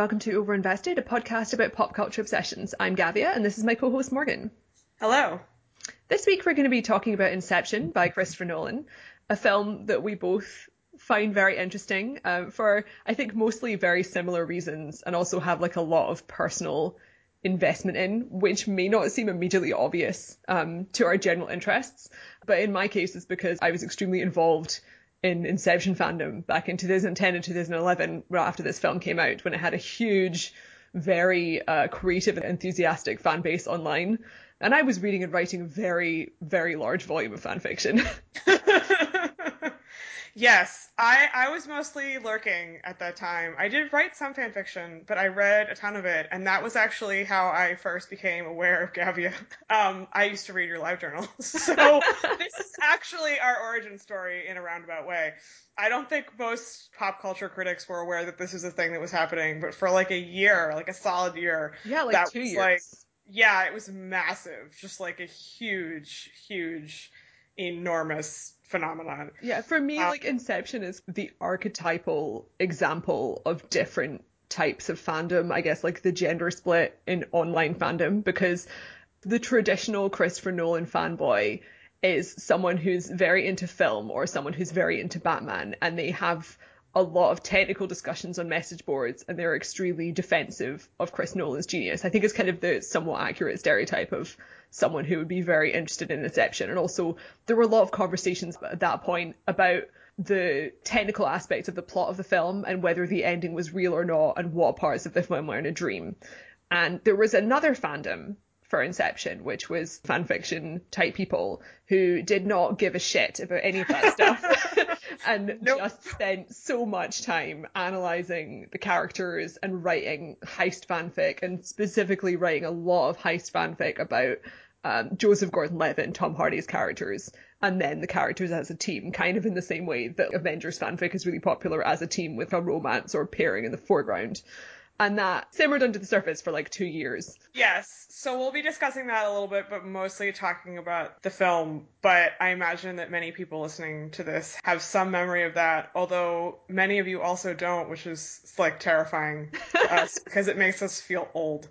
welcome to Overinvested, a podcast about pop culture obsessions. I'm Gavia, and this is my co host Morgan. Hello. This week we're going to be talking about Inception by Christopher Nolan, a film that we both find very interesting um, for, I think, mostly very similar reasons, and also have like a lot of personal investment in, which may not seem immediately obvious um, to our general interests. But in my case, it's because I was extremely involved in Inception fandom back in 2010 and 2011, right after this film came out, when it had a huge, very uh, creative and enthusiastic fan base online. And I was reading and writing a very, very large volume of fan fiction. Yes, I I was mostly lurking at that time. I did write some fan fiction, but I read a ton of it, and that was actually how I first became aware of Gavia. Um, I used to read your live journal, so this is actually our origin story in a roundabout way. I don't think most pop culture critics were aware that this was a thing that was happening, but for like a year, like a solid year, yeah, like that two was years. like yeah, it was massive, just like a huge, huge, enormous phenomenon. Yeah, for me, Uh, like Inception is the archetypal example of different types of fandom. I guess like the gender split in online fandom because the traditional Christopher Nolan fanboy is someone who's very into film or someone who's very into Batman, and they have a lot of technical discussions on message boards and they're extremely defensive of Chris Nolan's genius. I think it's kind of the somewhat accurate stereotype of someone who would be very interested in Inception. And also, there were a lot of conversations at that point about the technical aspects of the plot of the film and whether the ending was real or not and what parts of the film were in a dream. And there was another fandom for Inception, which was fanfiction type people who did not give a shit about any of that stuff and Nope. just spent so much time analyzing the characters and writing heist fanfic and specifically writing a lot of heist fanfic about um, Joseph Gordon-Levitt and Tom Hardy's characters and then the characters as a team, kind of in the same way that Avengers fanfic is really popular as a team with a romance or pairing in the foreground. And that simmered under the surface for like two years. Yes, so we'll be discussing that a little bit, but mostly talking about the film. But I imagine that many people listening to this have some memory of that, although many of you also don't, which is like terrifying uh, to us because it makes us feel old.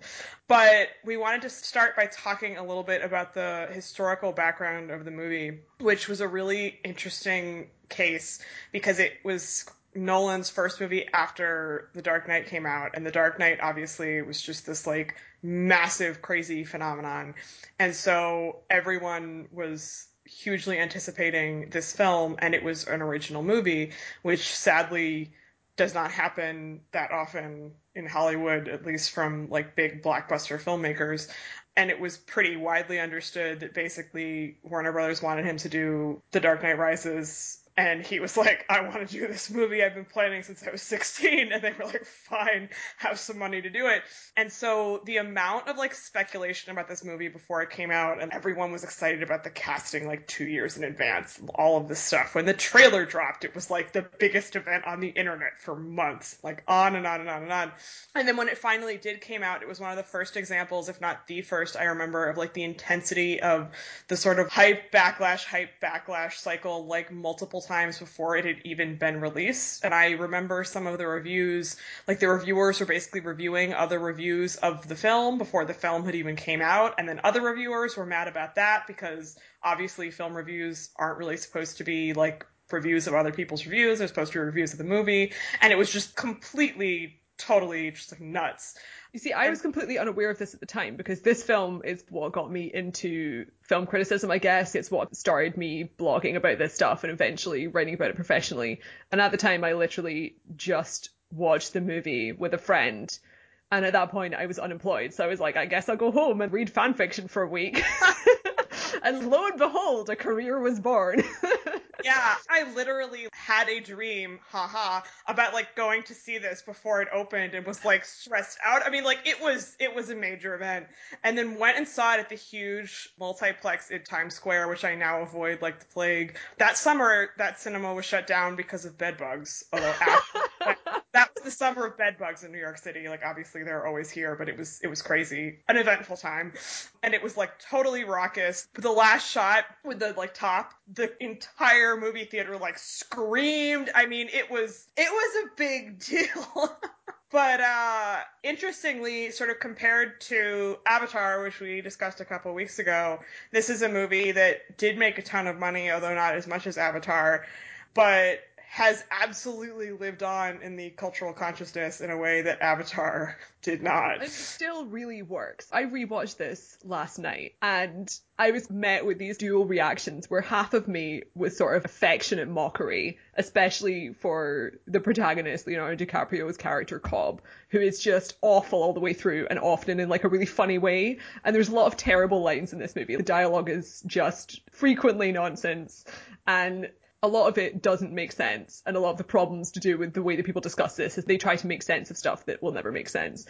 But we wanted to start by talking a little bit about the historical background of the movie, which was a really interesting case because it was Nolan's first movie after The Dark Knight came out, and The Dark Knight obviously was just this like massive, crazy phenomenon. And so everyone was hugely anticipating this film, and it was an original movie, which sadly does not happen that often in Hollywood, at least from like big blockbuster filmmakers. And it was pretty widely understood that basically Warner Brothers wanted him to do The Dark Knight Rises. And he was like, I want to do this movie I've been planning since I was 16. And they were like, fine, have some money to do it. And so the amount of like speculation about this movie before it came out, and everyone was excited about the casting like two years in advance, all of this stuff. When the trailer dropped, it was like the biggest event on the internet for months, like on and on and on and on. And then when it finally did came out, it was one of the first examples, if not the first, I remember, of like the intensity of the sort of hype backlash, hype backlash cycle, like multiple times before it had even been released. And I remember some of the reviews, like the reviewers were basically reviewing other reviews of the film before the film had even came out. And then other reviewers were mad about that because obviously film reviews aren't really supposed to be like reviews of other people's reviews. They're supposed to be reviews of the movie. And it was just completely, totally just like nuts. You see, I was completely unaware of this at the time because this film is what got me into film criticism, I guess. It's what started me blogging about this stuff and eventually writing about it professionally. And at the time, I literally just watched the movie with a friend. And at that point, I was unemployed. So I was like, I guess I'll go home and read fan fiction for a week. and lo and behold, a career was born. yeah, I literally had a dream, haha, about like going to see this before it opened and was like stressed out. I mean, like it was it was a major event. And then went and saw it at the huge multiplex in Times Square, which I now avoid like the plague. That summer that cinema was shut down because of bed bugs. Oh, Although after, the summer of bed bugs in New York City. Like obviously they're always here, but it was it was crazy. An eventful time. And it was like totally raucous. The last shot with the like top, the entire movie theater like screamed. I mean, it was it was a big deal. But uh, interestingly, sort of compared to Avatar, which we discussed a couple weeks ago, this is a movie that did make a ton of money, although not as much as Avatar, but has absolutely lived on in the cultural consciousness in a way that Avatar did not. It still really works. I rewatched this last night and I was met with these dual reactions where half of me was sort of affectionate mockery, especially for the protagonist, Leonardo DiCaprio's character Cobb, who is just awful all the way through and often in like a really funny way. And there's a lot of terrible lines in this movie. The dialogue is just frequently nonsense and a lot of it doesn't make sense, and a lot of the problems to do with the way that people discuss this is they try to make sense of stuff that will never make sense.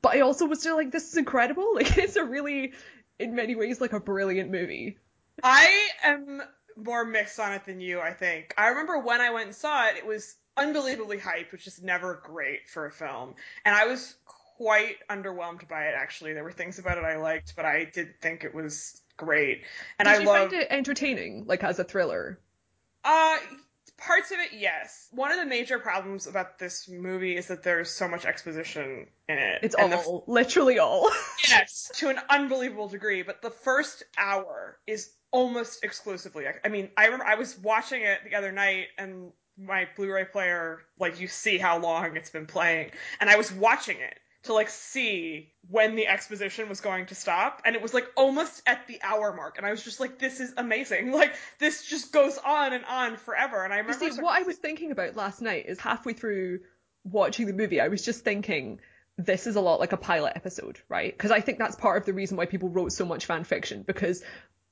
But I also was still like, this is incredible. Like, it's a really, in many ways, like a brilliant movie. I am more mixed on it than you, I think. I remember when I went and saw it, it was unbelievably hyped, which is never great for a film. And I was quite underwhelmed by it, actually. There were things about it I liked, but I did think it was great. And Did I you love. find it entertaining, like as a thriller? Uh, parts of it, yes. One of the major problems about this movie is that there's so much exposition in it. It's And the all, literally all. yes, to an unbelievable degree. But the first hour is almost exclusively. I mean, I remember I was watching it the other night, and my Blu-ray player, like, you see how long it's been playing, and I was watching it to like see when the exposition was going to stop and it was like almost at the hour mark and i was just like this is amazing like this just goes on and on forever and i You remember see, what I was thinking about last night is halfway through watching the movie, I was just thinking this is a lot like a pilot episode, right? Because I think that's part of the reason why people wrote so much fan fiction because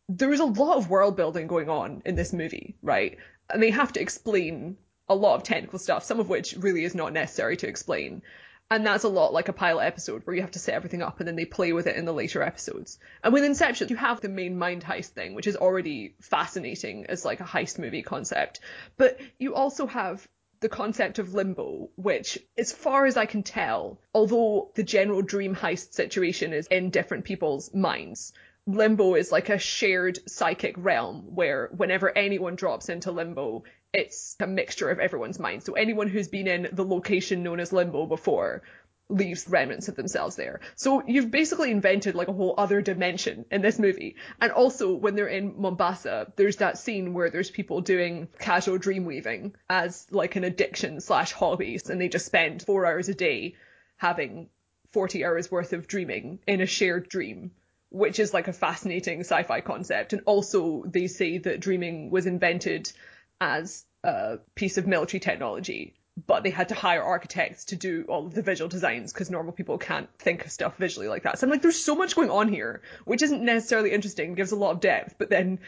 there is a lot of world building going on in this movie, right? And they have to explain a lot of technical stuff, some of which really is not necessary to explain. And that's a lot like a pilot episode where you have to set everything up and then they play with it in the later episodes. And with Inception, you have the main mind heist thing, which is already fascinating as like a heist movie concept. But you also have the concept of limbo, which, as far as I can tell, although the general dream heist situation is in different people's minds, limbo is like a shared psychic realm where whenever anyone drops into limbo, it's a mixture of everyone's mind. So anyone who's been in the location known as limbo before leaves remnants of themselves there. So you've basically invented like a whole other dimension in this movie. And also when they're in Mombasa, there's that scene where there's people doing casual dream weaving as like an addiction slash hobby. And they just spend four hours a day having 40 hours worth of dreaming in a shared dream which is like a fascinating sci-fi concept. And also they say that dreaming was invented as a piece of military technology, but they had to hire architects to do all of the visual designs because normal people can't think of stuff visually like that. So I'm like, there's so much going on here, which isn't necessarily interesting, gives a lot of depth, but then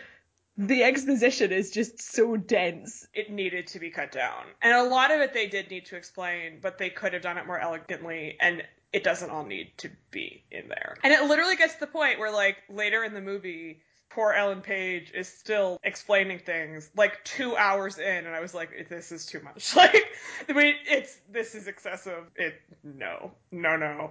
the exposition is just so dense. it needed to be cut down and a lot of it they did need to explain but they could have done it more elegantly and it doesn't all need to be in there and it literally gets to the point where like later in the movie poor ellen page is still explaining things like two hours in and i was like this is too much. Like i mean it's this is excessive. It no no no.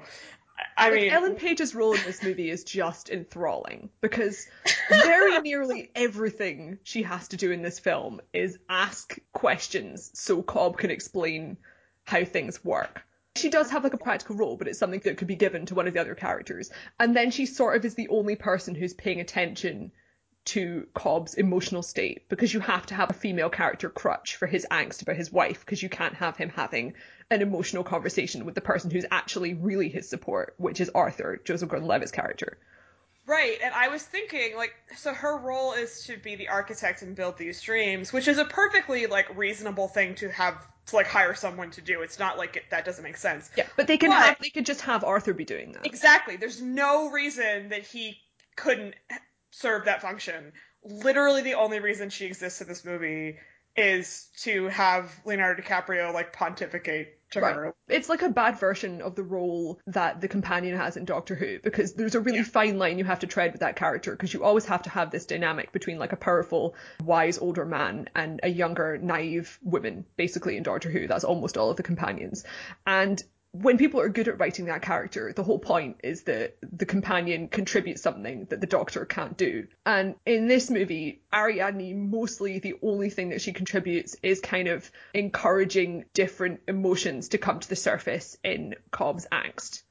I, I Like, mean Ellen Page's role in this movie is just enthralling because very nearly everything she has to do in this film is ask questions so Cobb can explain how things work. She does have like a practical role, but it's something that could be given to one of the other characters. And then she sort of is the only person who's paying attention to Cobb's emotional state because you have to have a female character crutch for his angst about his wife because you can't have him having an emotional conversation with the person who's actually really his support, which is Arthur, Joseph Gordon-Levitt's character. Right, and I was thinking, like, so her role is to be the architect and build these dreams, which is a perfectly, like, reasonable thing to have, to, like, hire someone to do. It's not like it, that doesn't make sense. Yeah, but they can But- have they could just have Arthur be doing that. Exactly. There's no reason that he couldn't serve that function. Literally, the only reason she exists in this movie is to have Leonardo DiCaprio, like, pontificate to Right. It's like a bad version of the role that the companion has in Doctor Who because there's a really fine line you have to tread with that character because you always have to have this dynamic between like a powerful, wise older man and a younger, naive woman, basically in Doctor Who. That's almost all of the companions. And when people are good at writing that character, the whole point is that the companion contributes something that the doctor can't do. And in this movie, Ariadne, mostly the only thing that she contributes is kind of encouraging different emotions to come to the surface in Cobb's angst.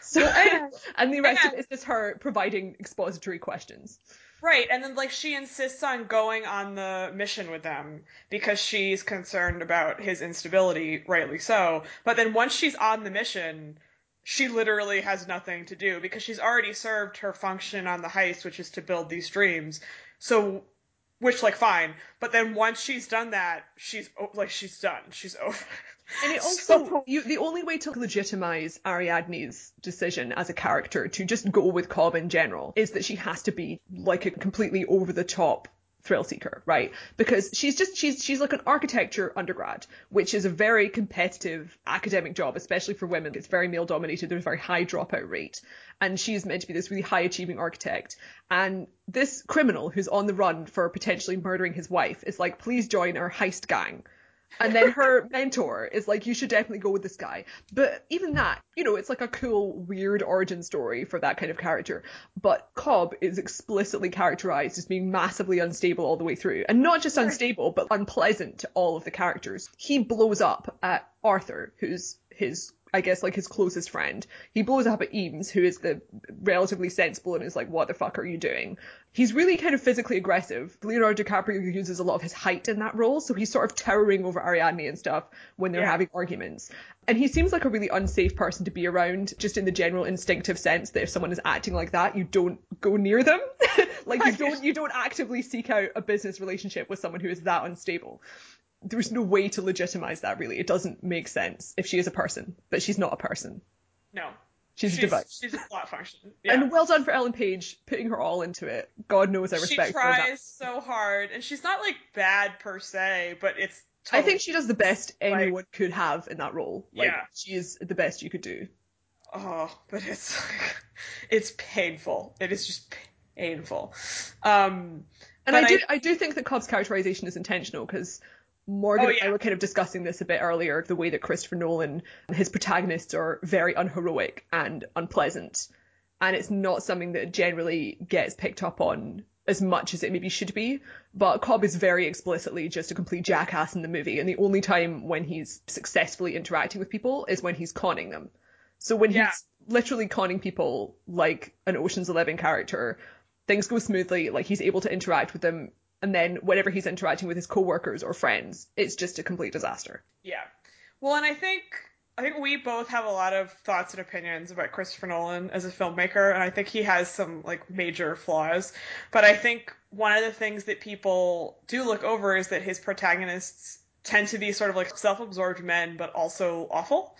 So, and the rest of it is just her providing expository questions. Right, and then like she insists on going on the mission with them because she's concerned about his instability, rightly so. But then once she's on the mission, she literally has nothing to do because she's already served her function on the heist, which is to build these dreams. So, which like fine, but then once she's done that, she's like she's done. She's over. And it also, so, you, the only way to legitimize Ariadne's decision as a character to just go with Cobb in general is that she has to be like a completely over the top thrill seeker, right? Because she's just she's she's like an architecture undergrad, which is a very competitive academic job, especially for women. It's very male dominated. There's a very high dropout rate, and she's meant to be this really high achieving architect. And this criminal who's on the run for potentially murdering his wife is like, please join our heist gang. And then her mentor is like, you should definitely go with this guy. But even that, you know, it's like a cool, weird origin story for that kind of character. But Cobb is explicitly characterized as being massively unstable all the way through. And not just unstable, but unpleasant to all of the characters. He blows up at Arthur, who's his I guess like his closest friend. He blows up at Eames, who is the relatively sensible and is like, what the fuck are you doing? He's really kind of physically aggressive. Leonardo DiCaprio uses a lot of his height in that role, so he's sort of towering over Ariadne and stuff when they're yeah. having arguments. And he seems like a really unsafe person to be around, just in the general instinctive sense that if someone is acting like that, you don't go near them. like you don't you don't actively seek out a business relationship with someone who is that unstable there's no way to legitimize that really. It doesn't make sense if she is a person, but she's not a person. No. She's, she's a device. She's a plot function. Yeah. And well done for Ellen Page putting her all into it. God knows I respect she her. She tries so hard, and she's not like bad per se, but it's. Totally I think she does the best anyone like, could have in that role. Like, yeah. She is the best you could do. Oh, but it's like, it's painful. It is just painful. Um, and I do I, I do think that Cobb's characterization is intentional because Morgan oh, yeah. and I were kind of discussing this a bit earlier, the way that Christopher Nolan, his protagonists are very unheroic and unpleasant. And it's not something that generally gets picked up on as much as it maybe should be. But Cobb is very explicitly just a complete jackass in the movie. And the only time when he's successfully interacting with people is when he's conning them. So when yeah. he's literally conning people like an Ocean's Eleven character, things go smoothly, like he's able to interact with them and then whenever he's interacting with his coworkers or friends, it's just a complete disaster. Yeah. Well, and I think I think we both have a lot of thoughts and opinions about Christopher Nolan as a filmmaker, and I think he has some like major flaws. But I think one of the things that people do look over is that his protagonists tend to be sort of like self-absorbed men, but also awful.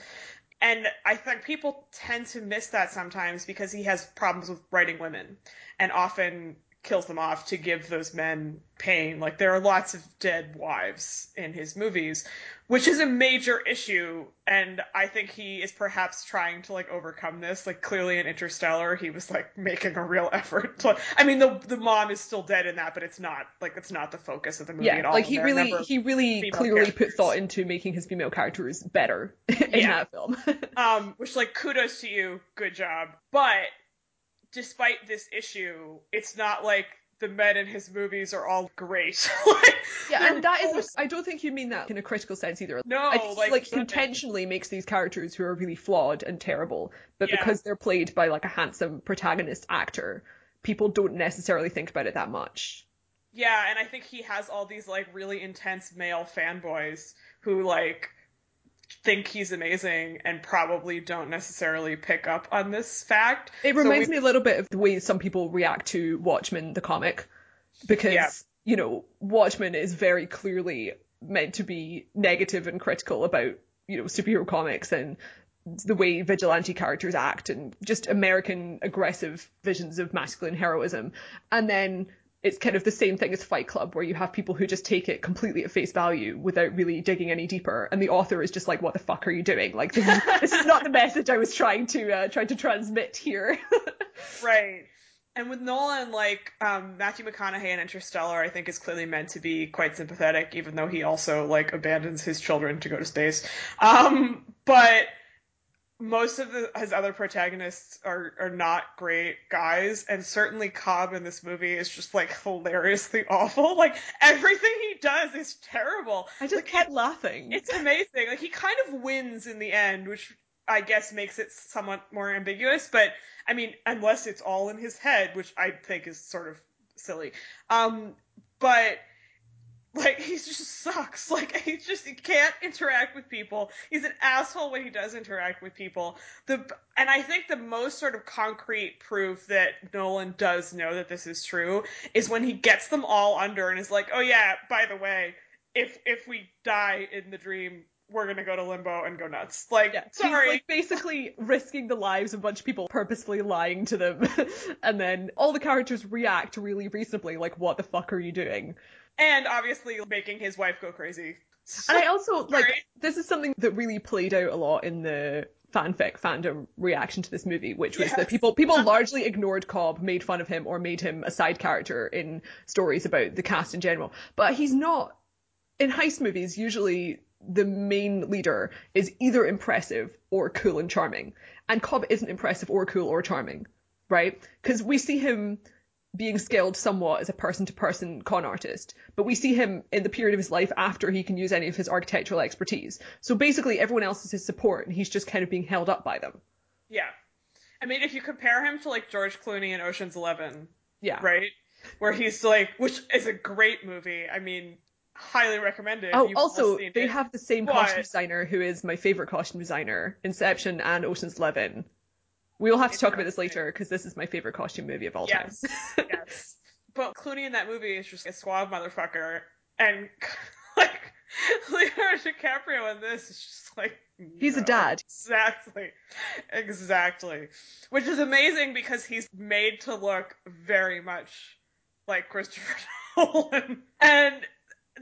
And I think people tend to miss that sometimes because he has problems with writing women, and often kills them off to give those men pain. Like there are lots of dead wives in his movies, which is a major issue and I think he is perhaps trying to like overcome this. Like clearly in Interstellar he was like making a real effort to I mean the the mom is still dead in that, but it's not like it's not the focus of the movie yeah, at all. Like he really he really clearly characters. put thought into making his female characters better in yeah. that film. um which like kudos to you, good job. But despite this issue, it's not like the men in his movies are all great. like, yeah, and that is I don't think you mean that in a critical sense either. No, I think like, like intentionally makes these characters who are really flawed and terrible, but yeah. because they're played by like a handsome protagonist actor, people don't necessarily think about it that much. Yeah, and I think he has all these like really intense male fanboys who like think he's amazing and probably don't necessarily pick up on this fact. It reminds so we... me a little bit of the way some people react to Watchmen, the comic, because, yeah. you know, Watchmen is very clearly meant to be negative and critical about, you know, superhero comics and the way vigilante characters act and just American aggressive visions of masculine heroism. And then it's kind of the same thing as Fight Club, where you have people who just take it completely at face value without really digging any deeper, and the author is just like, "What the fuck are you doing? Like, this is, this is not the message I was trying to uh, trying to transmit here." right. And with Nolan, like um, Matthew McConaughey in Interstellar, I think is clearly meant to be quite sympathetic, even though he also like abandons his children to go to space. Um, but most of the, his other protagonists are are not great guys, and certainly Cobb in this movie is just like hilariously awful. Like everything he does is terrible. I just like, kept laughing. It's amazing. Like he kind of wins in the end, which I guess makes it somewhat more ambiguous. But I mean, unless it's all in his head, which I think is sort of silly. Um, but he just sucks. Like he just he can't interact with people. He's an asshole when he does interact with people. The and I think the most sort of concrete proof that Nolan does know that this is true is when he gets them all under and is like, "Oh yeah, by the way, if if we die in the dream, we're gonna go to limbo and go nuts. Like, yeah, sorry. He's like basically risking the lives of a bunch of people, purposefully lying to them, and then all the characters react really reasonably, like, "What the fuck are you doing?" And obviously making his wife go crazy. And I also like this is something that really played out a lot in the fanfic fandom reaction to this movie, which was yes. that people people uh-huh. largely ignored Cobb, made fun of him, or made him a side character in stories about the cast in general. But he's not in heist movies. Usually, the main leader is either impressive or cool and charming, and Cobb isn't impressive or cool or charming, right? Because we see him being skilled somewhat as a person to person con artist, but we see him in the period of his life after he can use any of his architectural expertise. So basically, everyone else is his support, and he's just kind of being held up by them. Yeah. I mean, if you compare him to like George Clooney in Ocean's Eleven, yeah, right, where he's like, which is a great movie. I mean, highly recommended. Oh, also, they it. have the same but... costume designer who is my favorite costume designer, Inception and Ocean's Eleven. We'll have to talk about this later because this is my favorite costume movie of all yes. time. yes. But Clooney in that movie is just a suave motherfucker, and like Leonardo DiCaprio in this is just like he's no. a dad. Exactly, exactly. Which is amazing because he's made to look very much like Christopher Nolan, and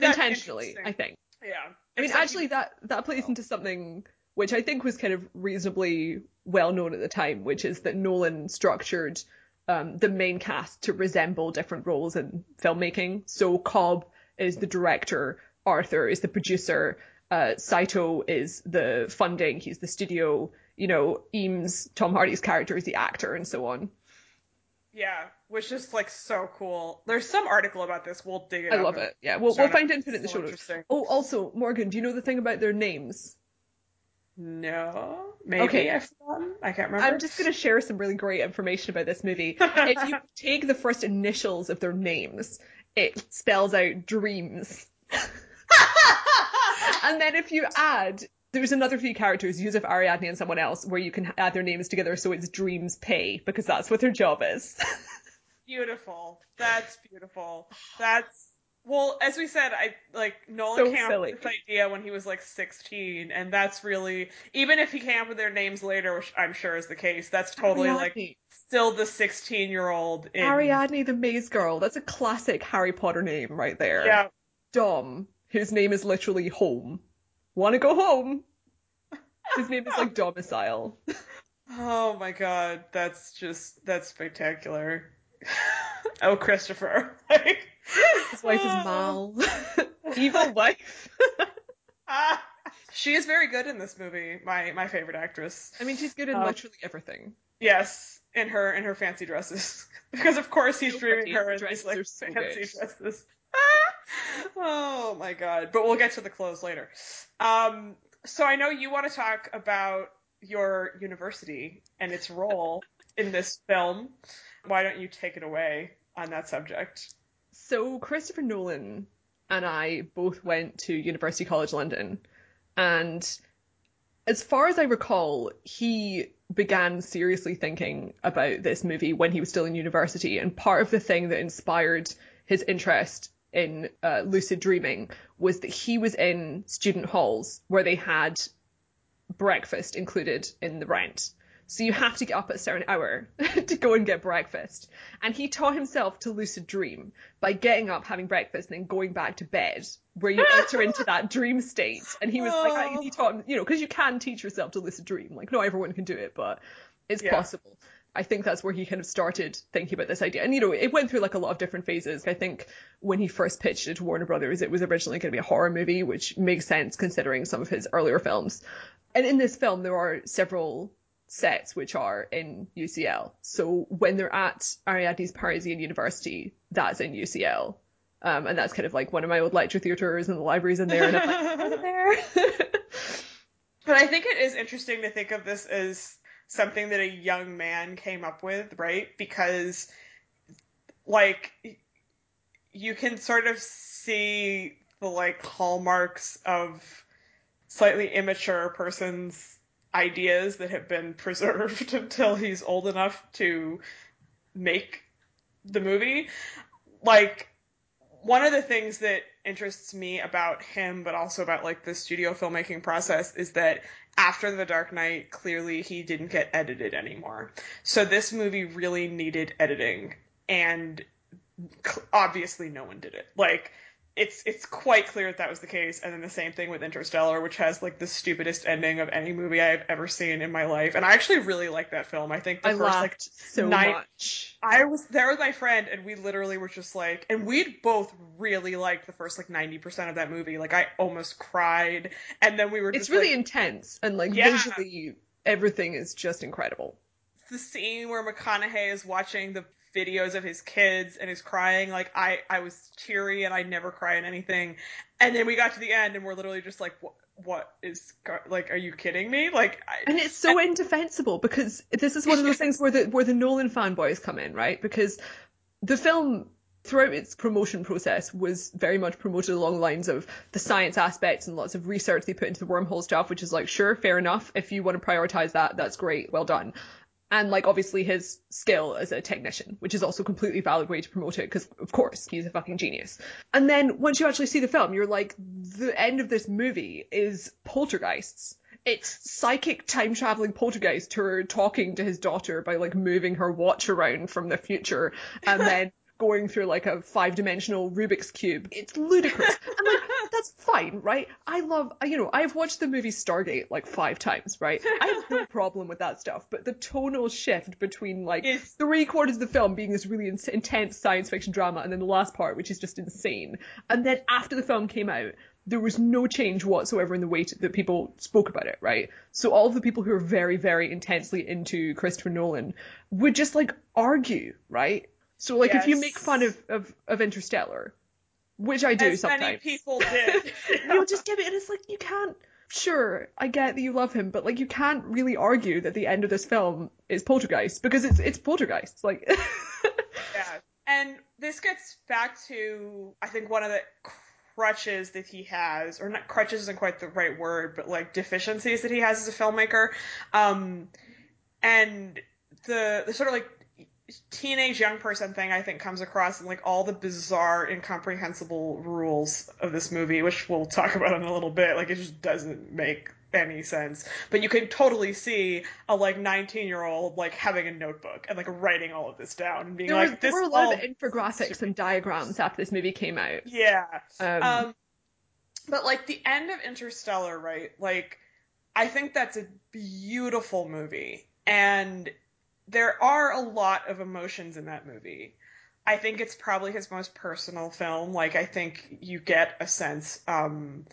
intentionally, I think. Yeah. I mean, actually, that that plays into something which I think was kind of reasonably well known at the time, which is that Nolan structured um, the main cast to resemble different roles in filmmaking. So Cobb is the director, Arthur is the producer, uh, Saito is the funding, he's the studio, you know, Eames, Tom Hardy's character is the actor, and so on. Yeah, which is like so cool. There's some article about this. We'll dig it. I love it. Yeah, we'll, we'll find it and put it in the show notes. Oh, also, Morgan, do you know the thing about their names? No, maybe okay. I've forgotten. I can't remember. I'm just gonna share some really great information about this movie. if you take the first initials of their names, it spells out dreams. and then if you add, there's another few characters, Yusuf Ariadne and someone else, where you can add their names together so it's dreams pay because that's what their job is. beautiful. That's beautiful. That's well, as we said, I like Nolan so came silly. up with this idea when he was like 16, and that's really even if he came up with their names later, which I'm sure is the case. That's totally Ariadne. like still the 16 year old. In... Ariadne the Maze Girl. That's a classic Harry Potter name right there. Yeah. Dom, whose name is literally home. Want to go home? His name is like domicile. Oh my god, that's just that's spectacular. oh, Christopher. His wife is Mal. Evil wife. she is very good in this movie. My my favorite actress. I mean, she's good in um, literally everything. Yes, in her in her fancy dresses, because of course he's so dreaming her in these like so fancy good. dresses. oh my god! But we'll get to the clothes later. Um, so I know you want to talk about your university and its role in this film. Why don't you take it away on that subject? So Christopher Nolan and I both went to University College London, and as far as I recall, he began seriously thinking about this movie when he was still in university, and part of the thing that inspired his interest in uh, lucid dreaming was that he was in student halls where they had breakfast included in the rent. So you have to get up at a certain hour to go and get breakfast. And he taught himself to lucid dream by getting up, having breakfast, and then going back to bed, where you enter into that dream state. And he was oh. like, he taught him, you know, because you can teach yourself to lucid dream. Like, not everyone can do it, but it's yeah. possible. I think that's where he kind of started thinking about this idea. And, you know, it went through like a lot of different phases. I think when he first pitched it to Warner Brothers, it was originally going to be a horror movie, which makes sense considering some of his earlier films. And in this film, there are several sets which are in UCL. So when they're at Ariadne's Parisian University, that's in UCL. Um, and that's kind of like one of my old lecture theatres and the libraries in there. And I'm like, there. but I think it is interesting to think of this as something that a young man came up with, right? Because, like, you can sort of see the like hallmarks of slightly immature person's ideas that have been preserved until he's old enough to make the movie. Like, one of the things that interests me about him, but also about like the studio filmmaking process, is that after The Dark Knight, clearly he didn't get edited anymore. So this movie really needed editing, and obviously no one did it. Like, it's it's quite clear that that was the case. And then the same thing with Interstellar, which has like the stupidest ending of any movie I've ever seen in my life. And I actually really like that film. I think the I first like so night, much. I was there with my friend, and we literally were just like, and we'd both really liked the first like ninety percent of that movie. Like I almost cried, and then we were. It's really like, intense and like Yeah. visually, everything is just incredible. the scene where McConaughey is watching the videos of his kids and his crying like I I was teary and I never cry in anything and then we got to the end and we're literally just like what what is like are you kidding me like I, And it's so indefensible because this is one of those things where the where the Nolan fanboys come in, right? Because the film throughout its promotion process was very much promoted along the lines of the science aspects and lots of research they put into the wormhole stuff, which is like, sure, fair enough. If you want to prioritize that, that's great, well done. And like obviously his skill as a technician, which is also a completely valid way to promote it, because of course he's a fucking genius. And then once you actually see the film, you're like, the end of this movie is poltergeists. It's psychic time traveling poltergeist who are talking to his daughter by like moving her watch around from the future and then going through like a five dimensional Rubik's cube. It's ludicrous. And like that's fine, right? I love you know, I've watched the movie Stargate like five times, right? I have no problem with that stuff. But the tonal shift between like It's- three quarters of the film being this really in- intense science fiction drama and then the last part which is just insane. And then after the film came out, there was no change whatsoever in the way that people spoke about it, right? So all of the people who are very, very intensely into Christopher Nolan would just like argue, right? So like if you make fun of, of, of Interstellar, which I do as sometimes, many people did you'll just give it, and it's like you can't. Sure, I get that you love him, but like you can't really argue that the end of this film is Poltergeist because it's it's Poltergeist. Like, yeah and this gets back to i think one of the crutches that he has or not crutches isn't quite the right word but like deficiencies that he has as a filmmaker um and the the sort of like teenage young person thing I think comes across in like all the bizarre incomprehensible rules of this movie which we'll talk about in a little bit like it just doesn't make any sense but you can totally see a like 19 year old like having a notebook and like writing all of this down and being there, like was, this there were a lot of infographics and diagrams after this movie came out. yeah Um, um, but like the end of Interstellar, right? Like, I think that's a beautiful movie, and there are a lot of emotions in that movie. I think it's probably his most personal film. Like, I think you get a sense um,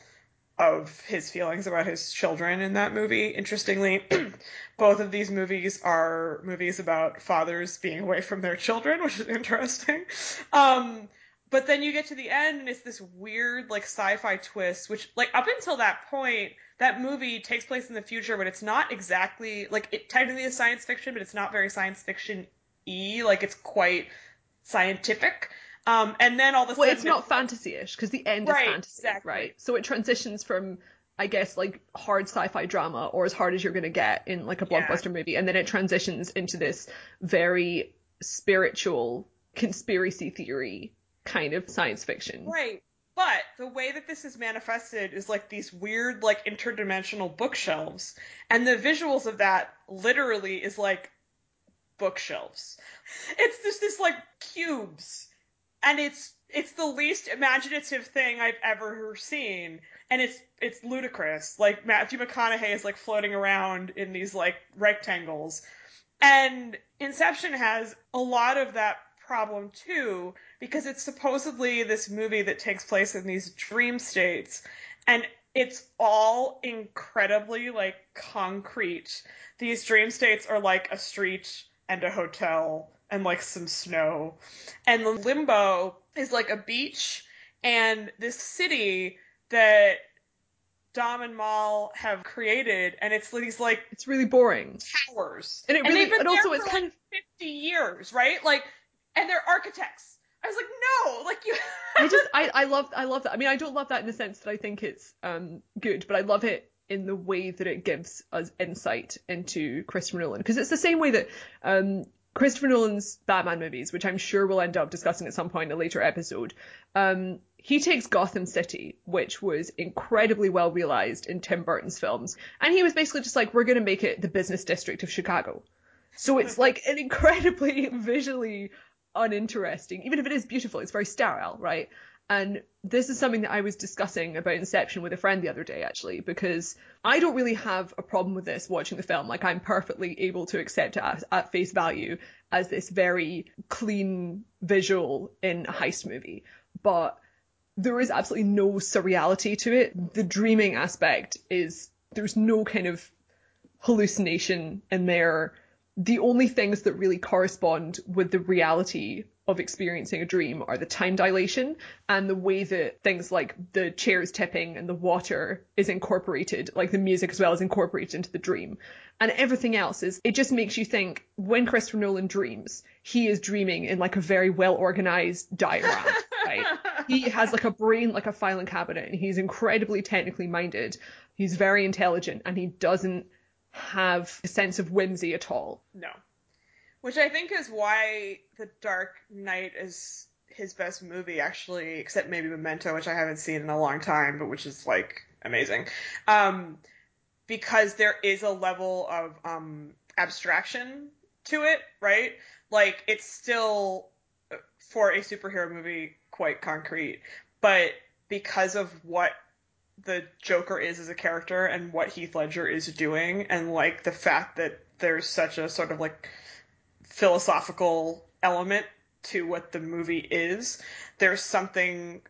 of his feelings about his children in that movie. Interestingly, both of these movies are movies about fathers being away from their children, which is interesting. Um, but then you get to the end and it's this weird like sci-fi twist which like up until that point that movie takes place in the future but it's not exactly like it technically is science fiction but it's not very science fiction y like it's quite scientific um and then all of a well, sudden it's not fantasy-ish because the end Right, is fantasy, exactly. right? So it transitions from, I guess, like hard sci-fi drama or as hard as you're gonna get in like a Yeah. blockbuster movie, and then it transitions into this very spiritual conspiracy theory kind of science fiction. Right. But the way that this is manifested is like these weird, like interdimensional bookshelves. And the visuals of that literally is like bookshelves. It's just this like cubes. And it's it's the least imaginative thing I've ever seen. And it's it's ludicrous. Like Matthew McConaughey is like floating around in these like rectangles. And Inception has a lot of that problem too, because it's supposedly this movie that takes place in these dream states. And it's all incredibly like concrete. These dream states are like a street and a hotel and like some snow. And the limbo is like a beach and this city that Dom and Mal have created, and it's these like it's really boring towers, and it really, and, and also it's like kind of fifty years, right? Like, and they're architects. I was like, no, like you. I just, I, I love, I love that. I mean, I don't love that in the sense that I think it's um good, but I love it in the way that it gives us insight into Christopher Nolan because it's the same way that um Christopher Nolan's Batman movies, which I'm sure we'll end up discussing at some point in a later episode, um, he takes Gotham City, which was incredibly well realized in Tim Burton's films, and he was basically just like, we're going to make it the business district of Chicago. So it's like an incredibly visually uninteresting, even if it is beautiful, it's very sterile, right? And this is something that I was discussing about Inception with a friend the other day, actually, because I don't really have a problem with this watching the film. Like, I'm perfectly able to accept it at, at face value as this very clean visual in a heist movie. But there is absolutely no surreality to it. The dreaming aspect is, there's no kind of hallucination in there. The only things that really correspond with the reality of experiencing a dream are the time dilation and the way that things like the chairs tipping and the water is incorporated, like the music as well is incorporated into the dream. And everything else is, it just makes you think when Christopher Nolan dreams, he is dreaming in like a very well organized diagram, right? he has like a brain like a filing cabinet and he's incredibly technically minded. He's very intelligent and he doesn't have a sense of whimsy at all. No. Which I think is why The Dark Knight is his best movie, actually, except maybe Memento, which I haven't seen in a long time, but which is like amazing. Um, because there is a level of um, abstraction to it, right? Like it's still for a superhero movie quite concrete, but because of what the Joker is as a character and what Heath Ledger is doing, and like the fact that there's such a sort of like philosophical element to what the movie is. There's something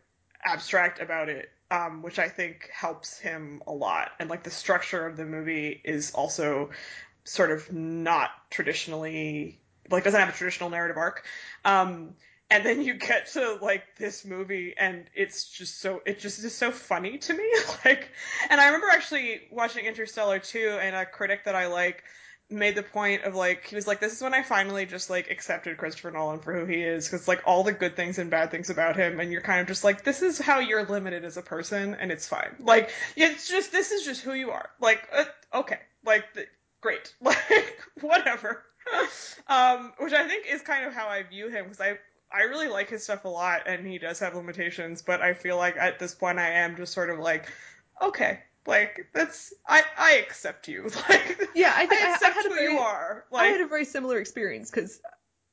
abstract about it, um, which I think helps him a lot. And like the structure of the movie is also sort of not traditionally like doesn't have a traditional narrative arc. Um, and then you get to like this movie and it's just so it just is so funny to me. Like and i remember actually watching interstellar 2 and a critic that i like made the point of like he was like this is when I finally just like accepted Christopher Nolan for who he is because like all the good things and bad things about him and you're kind of just like this is how you're limited as a person and it's fine. Like it's just this is just who you are. Like uh, okay. Like great. Like whatever. Um which I think is kind of how I view him because I I really like his stuff a lot and he does have limitations but I feel like at this point I am just sort of like okay like that's I I accept you. Like yeah, I think I accept I, I who very, you are. Like, I had a very similar experience because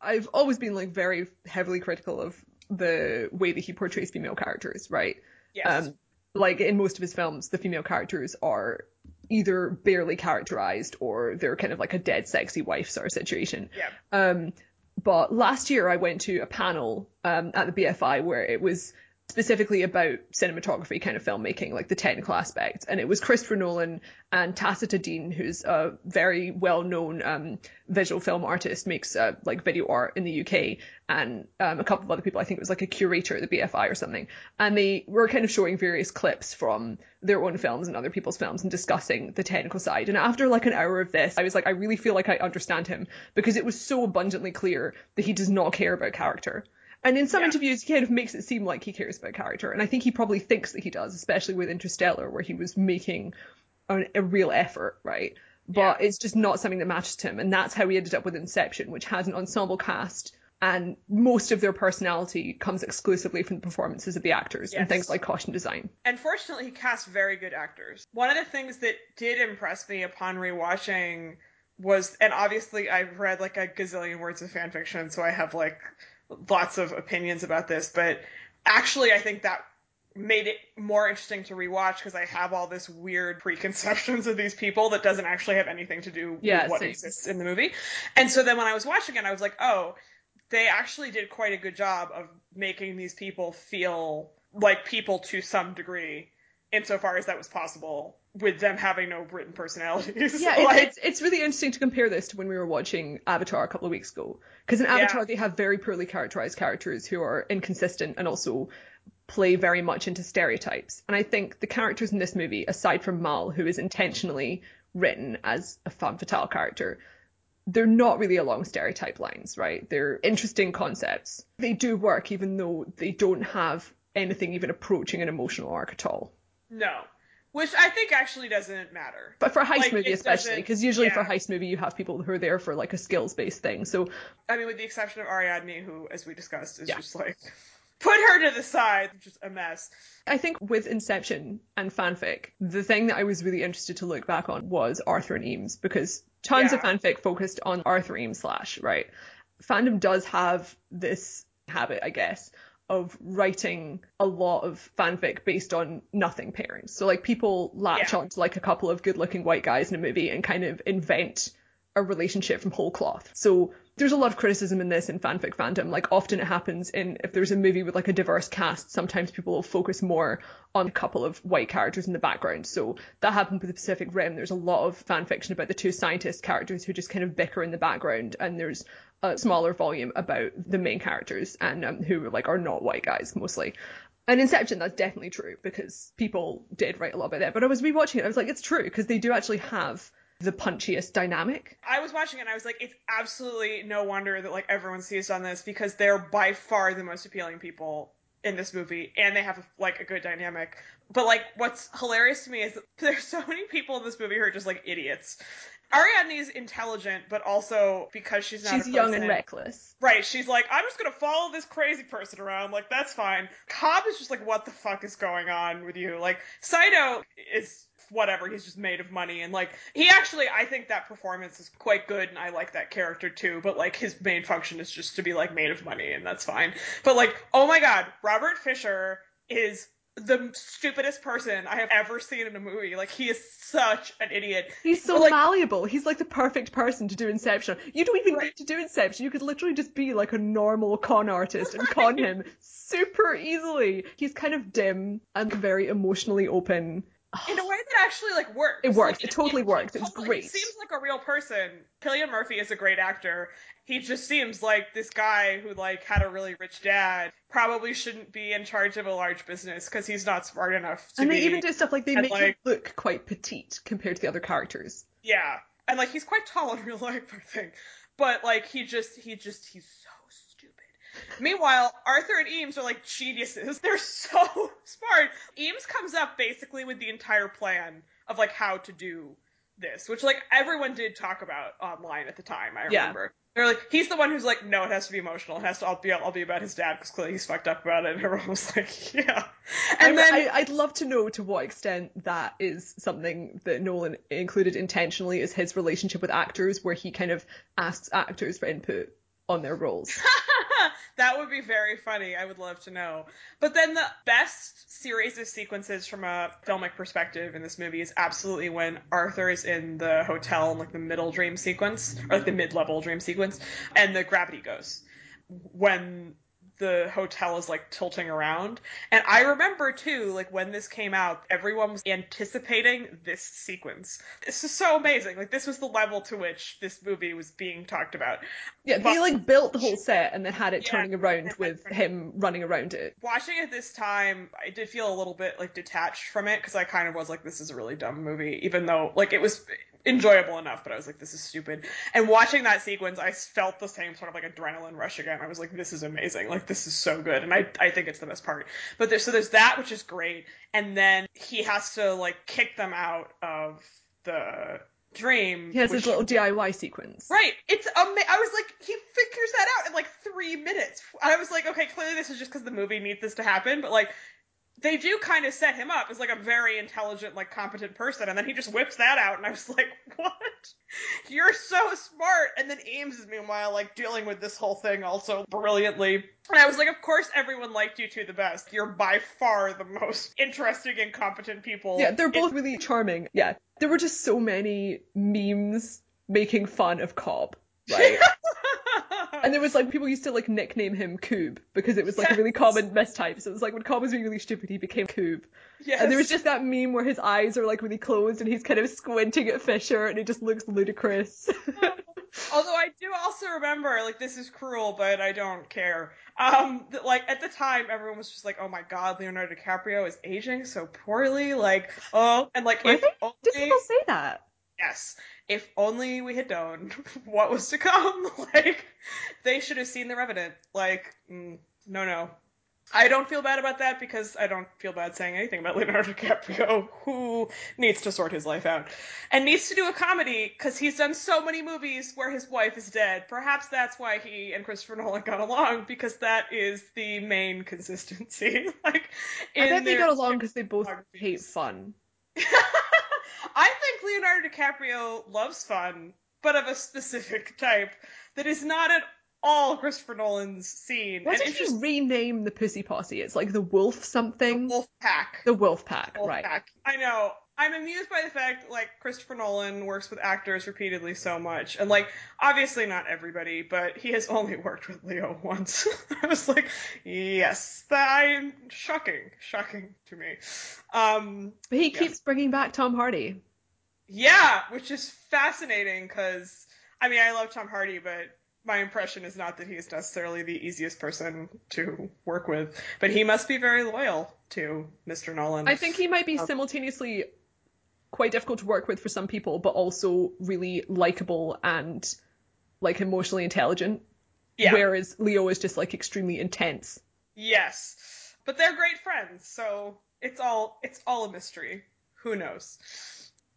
I've always been like very heavily critical of the way that he portrays female characters, right? Yes. Um, like in most of his films, the female characters are either barely characterized or they're kind of like a dead sexy wife sort of situation. Yeah. Um, but last year I went to a panel um, at the BFI where it was specifically about cinematography kind of filmmaking, like the technical aspects. And it was Christopher Nolan and Tacita Dean, who's a very well-known um, visual film artist, makes uh, like video art in the UK, and um, a couple of other people. I think it was like a curator at the BFI or something. And they were kind of showing various clips from their own films and other people's films and discussing the technical side. And after like an hour of this, I was like, I really feel like I understand him because it was so abundantly clear that he does not care about character. And in some yeah. interviews, he kind of makes it seem like he cares about character, and I think he probably thinks that he does, especially with Interstellar, where he was making a, a real effort, right? But yeah. it's just not something that matters to him, and that's how we ended up with Inception, which has an ensemble cast, and most of their personality comes exclusively from the performances of the actors yes. and things like costume design. And fortunately, he cast very good actors. One of the things that did impress me upon rewatching was, and obviously I've read like a gazillion words of fan fiction, so I have like lots of opinions about this, but actually, I think that made it more interesting to rewatch because I have all this weird preconceptions of these people that doesn't actually have anything to do yeah, with what same. exists in the movie. And so then when I was watching it, I was like, oh, they actually did quite a good job of making these people feel like people to some degree insofar as that was possible with them having no written personalities. Yeah, Like, it's it's really interesting to compare this to when we were watching Avatar a couple of weeks ago. Because in Avatar Yeah. they have very poorly characterized characters who are inconsistent and also play very much into stereotypes. And I think the characters in this movie, aside from Mal, who is intentionally written as a femme fatale character, they're not really along stereotype lines, right? They're interesting concepts. They do work even though they don't have anything even approaching an emotional arc at all. no. Which I think actually doesn't matter. But for a heist Like, movie especially, because usually for a heist movie you have people who are there for like a skills based thing. So I mean, with the exception of Ariadne, who, as we discussed, is Yeah. just like, put her to the side, just a mess. I think with Inception and fanfic, the thing that I was really interested to look back on was Arthur and Eames because tons of fanfic focused on Arthur Eames slash, right? Fandom does have this habit, I guess, of writing a lot of fanfic based on nothing pairings. So like people latch Yeah. on to like a couple of good looking white guys in a movie and kind of invent a relationship from whole cloth. So there's a lot of criticism in this in fanfic fandom. Like often it happens in if there's a movie with like a diverse cast, sometimes people will focus more on a couple of white characters in the background. So that happened with the Pacific Rim. There's a lot of fanfiction about the two scientist characters who just kind of bicker in the background, and there's a smaller volume about the main characters and um, who like are not white guys mostly. And Inception, that's definitely true because people did write a lot about that. But I was rewatching it, I was like, it's true because they do actually have the punchiest dynamic. I was watching it and I was like, it's absolutely no wonder that like everyone sees on this because they're by far the most appealing people in this movie and they have like a good dynamic. But like what's hilarious to me is there's so many people in this movie who are just like idiots. Ariadne is intelligent, but also because she's not She's young and reckless. Right, she's like, I'm just gonna follow this crazy person around, like, that's fine. Cobb is just like, what the fuck is going on with you? Like, Saito is whatever, he's just made of money, and like, he actually, I think that performance is quite good, and I like that character too, but like, his main function is just to be like made of money, and that's fine. But like, oh my god, Robert Fisher is the stupidest person I have ever seen in a movie. Like, he is such an idiot. He's so But, like- malleable. He's like the perfect person to do Inception. You don't even Right. need to do Inception. You could literally just be like a normal con artist and con him super easily. He's kind of dim and very emotionally open. in a way that actually like works. It works. Like, It totally worked. It was totally- great. He seems like a real person. Cillian Murphy is a great actor. He just seems like this guy who like had a really rich dad. Probably shouldn't be in charge of a large business because he's not smart enough to and be. they even do stuff like they and, make him look quite petite compared to the other characters. Yeah, and like he's quite tall in real life, I think. But like he just he just he's so stupid. Meanwhile, Arthur and Eames are like geniuses. They're so smart. Eames comes up basically with the entire plan of like how to do this, which like everyone did talk about online at the time. I Yeah. remember. They're like, he's the one who's like, no, it has to be emotional. It has to all be all be about his dad because clearly he's fucked up about it. And everyone was like, yeah. And I, then I, I'd love to know to what extent that is something that Nolan included intentionally is his relationship with actors, where he kind of asks actors for input on their roles. that would be very funny. I would love to know. But then the best series of sequences from a filmic perspective in this movie is absolutely when Arthur is in the hotel in like the middle dream sequence, or like the mid-level dream sequence, and the gravity goes. When the hotel is like tilting around. And I remember too, like when this came out, everyone was anticipating this sequence. This is so amazing. Like this was the level to which this movie was being talked about. Yeah, they like built the whole set and then had it Yeah. turning around with him running around it. watching it this time, I did feel a little bit like detached from it because I kind of was like, this is a really dumb movie, even though like it was enjoyable enough, but I was like, this is stupid. And watching that sequence, I felt the same sort of like adrenaline rush again. I was like, this is amazing, like this is so good, and I I think it's the best part. But there's so there's that which is great, and then he has to like kick them out of the dream. He has which- his little DIY sequence. Right. It's ama- I was like, he figures that out in like three minutes. I was like, okay, clearly this is just because the movie needs this to happen, but like, they do kind of set him up as like a very intelligent, like competent person, and then he just whips that out, and I was like, what? You're so smart. And then Eames is meanwhile like dealing with this whole thing also brilliantly. And I was like, of course everyone liked you two the best. You're by far the most interesting and competent people. Yeah, they're in- both really charming. Yeah, there were just so many memes making fun of Cobb, right? And there was like people used to like nickname him Coob because it was like yes. a really common mistype. So it was like when Cobb was being really stupid, he became Coob. Yes. And there was just that meme where his eyes are like really closed and he's kind of squinting at Fisher and it just looks ludicrous. Although I do also remember, like, this is cruel, but I don't care. Um, that, like at the time, everyone was just like, "Oh my God, Leonardo DiCaprio is aging so poorly." Like, oh, and like, if only, did people say that? Yes, if only we had known what was to come. like, they should have seen the Revenant. Like, mm, no, no, I don't feel bad about that because I don't feel bad saying anything about Leonardo DiCaprio, who needs to sort his life out and needs to do a comedy because he's done so many movies where his wife is dead. Perhaps that's why he and Christopher Nolan got along because that is the main consistency. like, I bet they got along because they both hate fun. I think Leonardo DiCaprio loves fun, but of a specific type that is not at all Christopher Nolan's scene. What did he rename the Pussy Posse? It's like the Wolf something. The Wolf Pack. The Wolf Pack, wolf right? Pack. I know. I'm amused by the fact like Christopher Nolan works with actors repeatedly so much, and like obviously not everybody, but he has only worked with Leo once. I was like, yes, that I'm shocking, shocking to me. Um, he yeah. keeps bringing back Tom Hardy. Yeah, which is fascinating because I mean I love Tom Hardy, but my impression is not that he's necessarily the easiest person to work with, but he must be very loyal to Mr. Nolan. I think he might be um, simultaneously quite difficult to work with for some people, but also really likable and like emotionally intelligent. Yeah. Whereas Leo is just like extremely intense. Yes. But they're great friends, so it's all it's all a mystery. Who knows?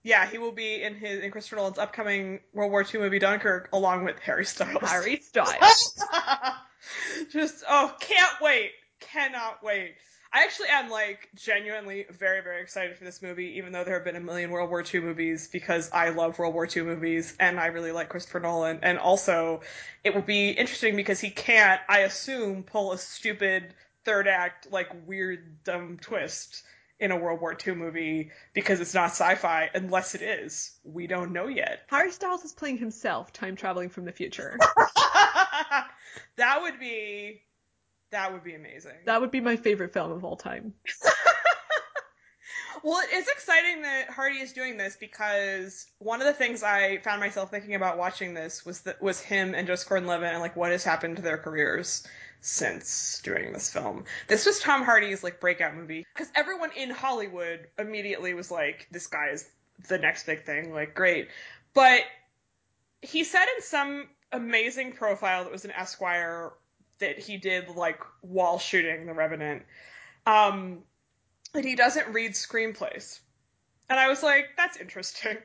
Yeah, he will be in his in Christopher Nolan's upcoming World War II movie Dunkirk along with Harry Styles. Harry Styles. Just oh, can't wait. Cannot wait. I actually am like genuinely very very excited for this movie, even though there have been a million World War II movies because I love World War II movies and I really like Christopher Nolan. And also, it will be interesting because he can't, I assume, pull a stupid third act like weird dumb twist in a World War II movie because it's not sci-fi unless it is. We don't know yet. Harry Styles is playing himself, time traveling from the future. that would be that would be amazing. That would be my favorite film of all time. well, it's exciting that Hardy is doing this because one of the things I found myself thinking about watching this was that was him and Joseph Gordon-Levitt and like what has happened to their careers since doing this film. This was Tom Hardy's like breakout movie because everyone in Hollywood immediately was like, "This guy is the next big thing." Like, great, but he said in some amazing profile that was an Esquire that he did like while shooting The Revenant, um, that he doesn't read screenplays, and I was like, "That's interesting."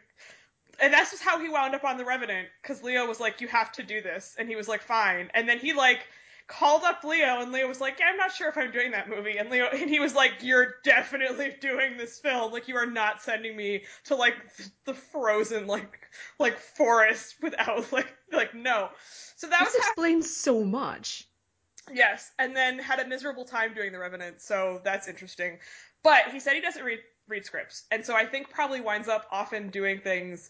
and that's just how he wound up on the Revenant because Leo was like, "You have to do this," and he was like, "Fine." And then he like called up Leo, and Leo was like, yeah, I'm not sure if I'm doing that movie. And Leo, and he was like, you're definitely doing this film. Like, you are not sending me to like the frozen like like forest without like like no. So that this explains so much. Yes, and then had a miserable time doing The Revenant, so that's interesting. But he said he doesn't read read scripts, and so I think probably winds up often doing things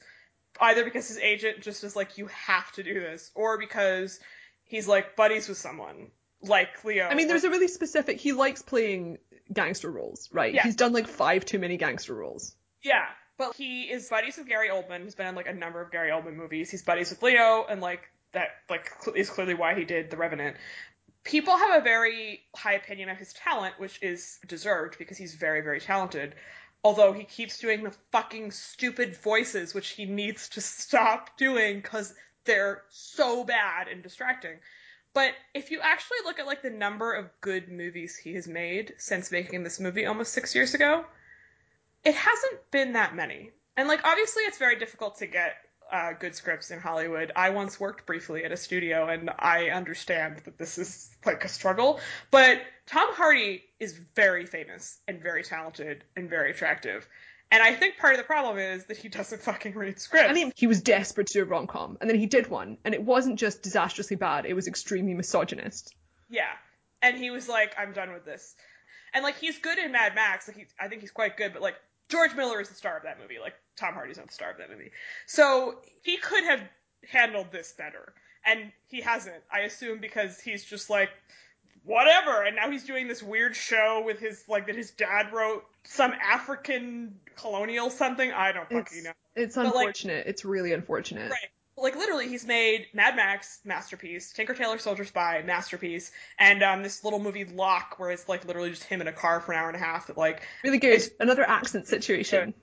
either because his agent just is like, you have to do this, or because he's like buddies with someone like Leo. I mean, there's a really specific. He likes playing gangster roles, right? Yeah. He's done like five too many gangster roles. Yeah, but he is buddies with Gary Oldman. He's been in like a number of Gary Oldman movies. He's buddies with Leo, and like that like is clearly why he did The Revenant. People have a very high opinion of his talent, which is deserved because he's very very talented. Although he keeps doing the fucking stupid voices, which he needs to stop doing because they're so bad and distracting. But if you actually look at like the number of good movies he has made since making this movie almost six years ago, it hasn't been that many. And like obviously it's very difficult to get uh, good scripts in Hollywood. I once worked briefly at a studio and I understand that this is like a struggle. But Tom Hardy is very famous and very talented and very attractive. And I think part of the problem is that he doesn't fucking read scripts. I mean, he was desperate to do a rom com, and then he did one, and it wasn't just disastrously bad; it was extremely misogynist. Yeah, and he was like, "I'm done with this," and like he's good in Mad Max. Like he, I think he's quite good, but like George Miller is the star of that movie. Like Tom Hardy's not the star of that movie, so he could have handled this better. and he hasn't. I assume because he's just like whatever, and now he's doing this weird show with his like that his dad wrote some African colonial something. I don't fucking It's, know. it's But, like- unfortunate. it's really unfortunate. Right. Like literally, he's made Mad Max masterpiece, Tinker Tailor Soldier Spy masterpiece, and um, this little movie Locke, where it's like literally just him in a car for an hour and a half. That like Really good. Another accent situation.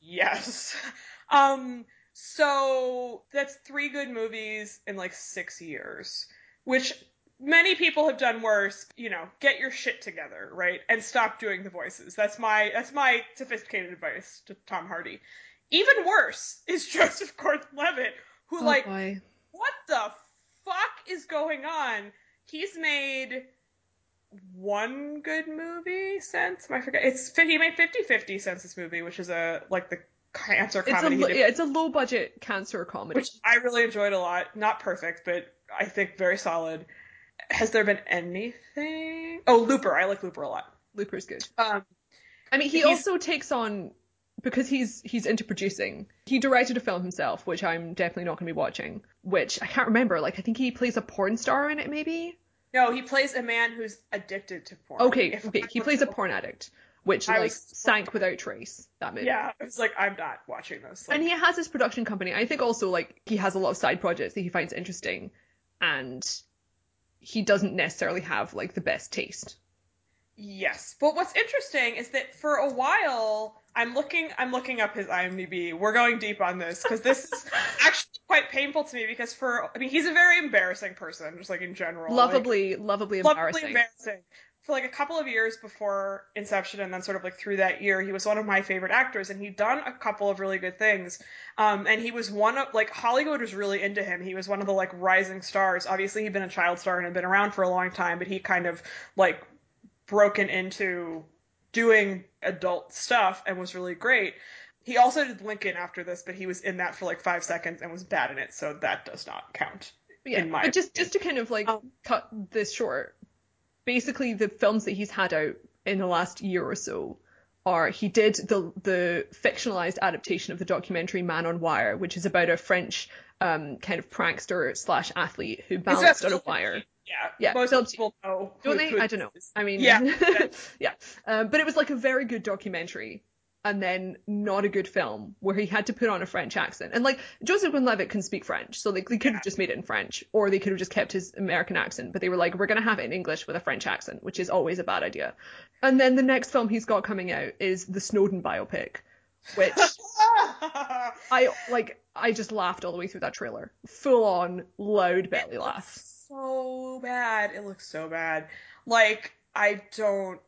Yes. Um, so that's three good movies in like six years, which many people have done worse. You know, get your shit together, right? And stop doing the voices. That's my that's my sophisticated advice to Tom Hardy. Even worse is Joseph Gordon-Levitt, who Oh, like boy. what the fuck is going on? He's made one good movie since I forget. It's he made 50-50 since this movie, which is a like the cancer It's a comedy, yeah, it's a low budget cancer comedy. which I really enjoyed a lot. Not perfect, but I think very solid. Has there been anything? Oh, Looper. I like Looper a lot. Looper's good. Um, I mean, he also takes on because he's he's into producing. He directed a film himself, which I'm definitely not going to be watching. Which I can't remember. Like I think he plays a porn star in it, maybe. no, he plays a man who's addicted to porn. Okay, If okay. He plays a porn addict, which I like sank without trace. That movie. Yeah, I was like, I'm not watching this. Like, And he has his production company. I think also like he has a lot of side projects that he finds interesting, and he doesn't necessarily have like the best taste. Yes, but what's interesting is that for a while I'm looking I'm looking up his IMDb. We're going deep on this because this is actually quite painful to me because for I mean he's a very embarrassing person just like in general. like, Lovably, lovably lovably embarrassing. embarrassing. For like a couple of years before Inception and then sort of like through that year, he was one of my favorite actors and he'd done a couple of really good things. Um, and he was one of like Hollywood was really into him. He was one of the like rising stars. Obviously he'd been a child star and had been around for a long time, but he kind of like broken into doing adult stuff and was really great. He also did Lincoln after this, but he was in that for like five seconds and was bad in it, so that does not count. Yeah, in my but just opinion. just to kind of like Um, cut this short, basically the films that he's had out in the last year or so are he did the the fictionalized adaptation of the documentary Man on Wire, which is about a French um kind of prankster slash athlete who balanced on a wire. Yeah, Yeah, most people know. Don't who- they? I don't know. I mean, Yeah. yeah. Um, but it was like a very good documentary, and then not a good film where he had to put on a French accent. And like Joseph Gordon-Levitt can speak French, so like they could have just made it in French, or they could have just kept his American accent. But they were like, we're gonna have it in English with a French accent, which is always a bad idea. And then the next film he's got coming out is the Snowden biopic, which I like. I just laughed all the way through that trailer, full on loud belly laugh. So bad. It looks so bad. Like I don't.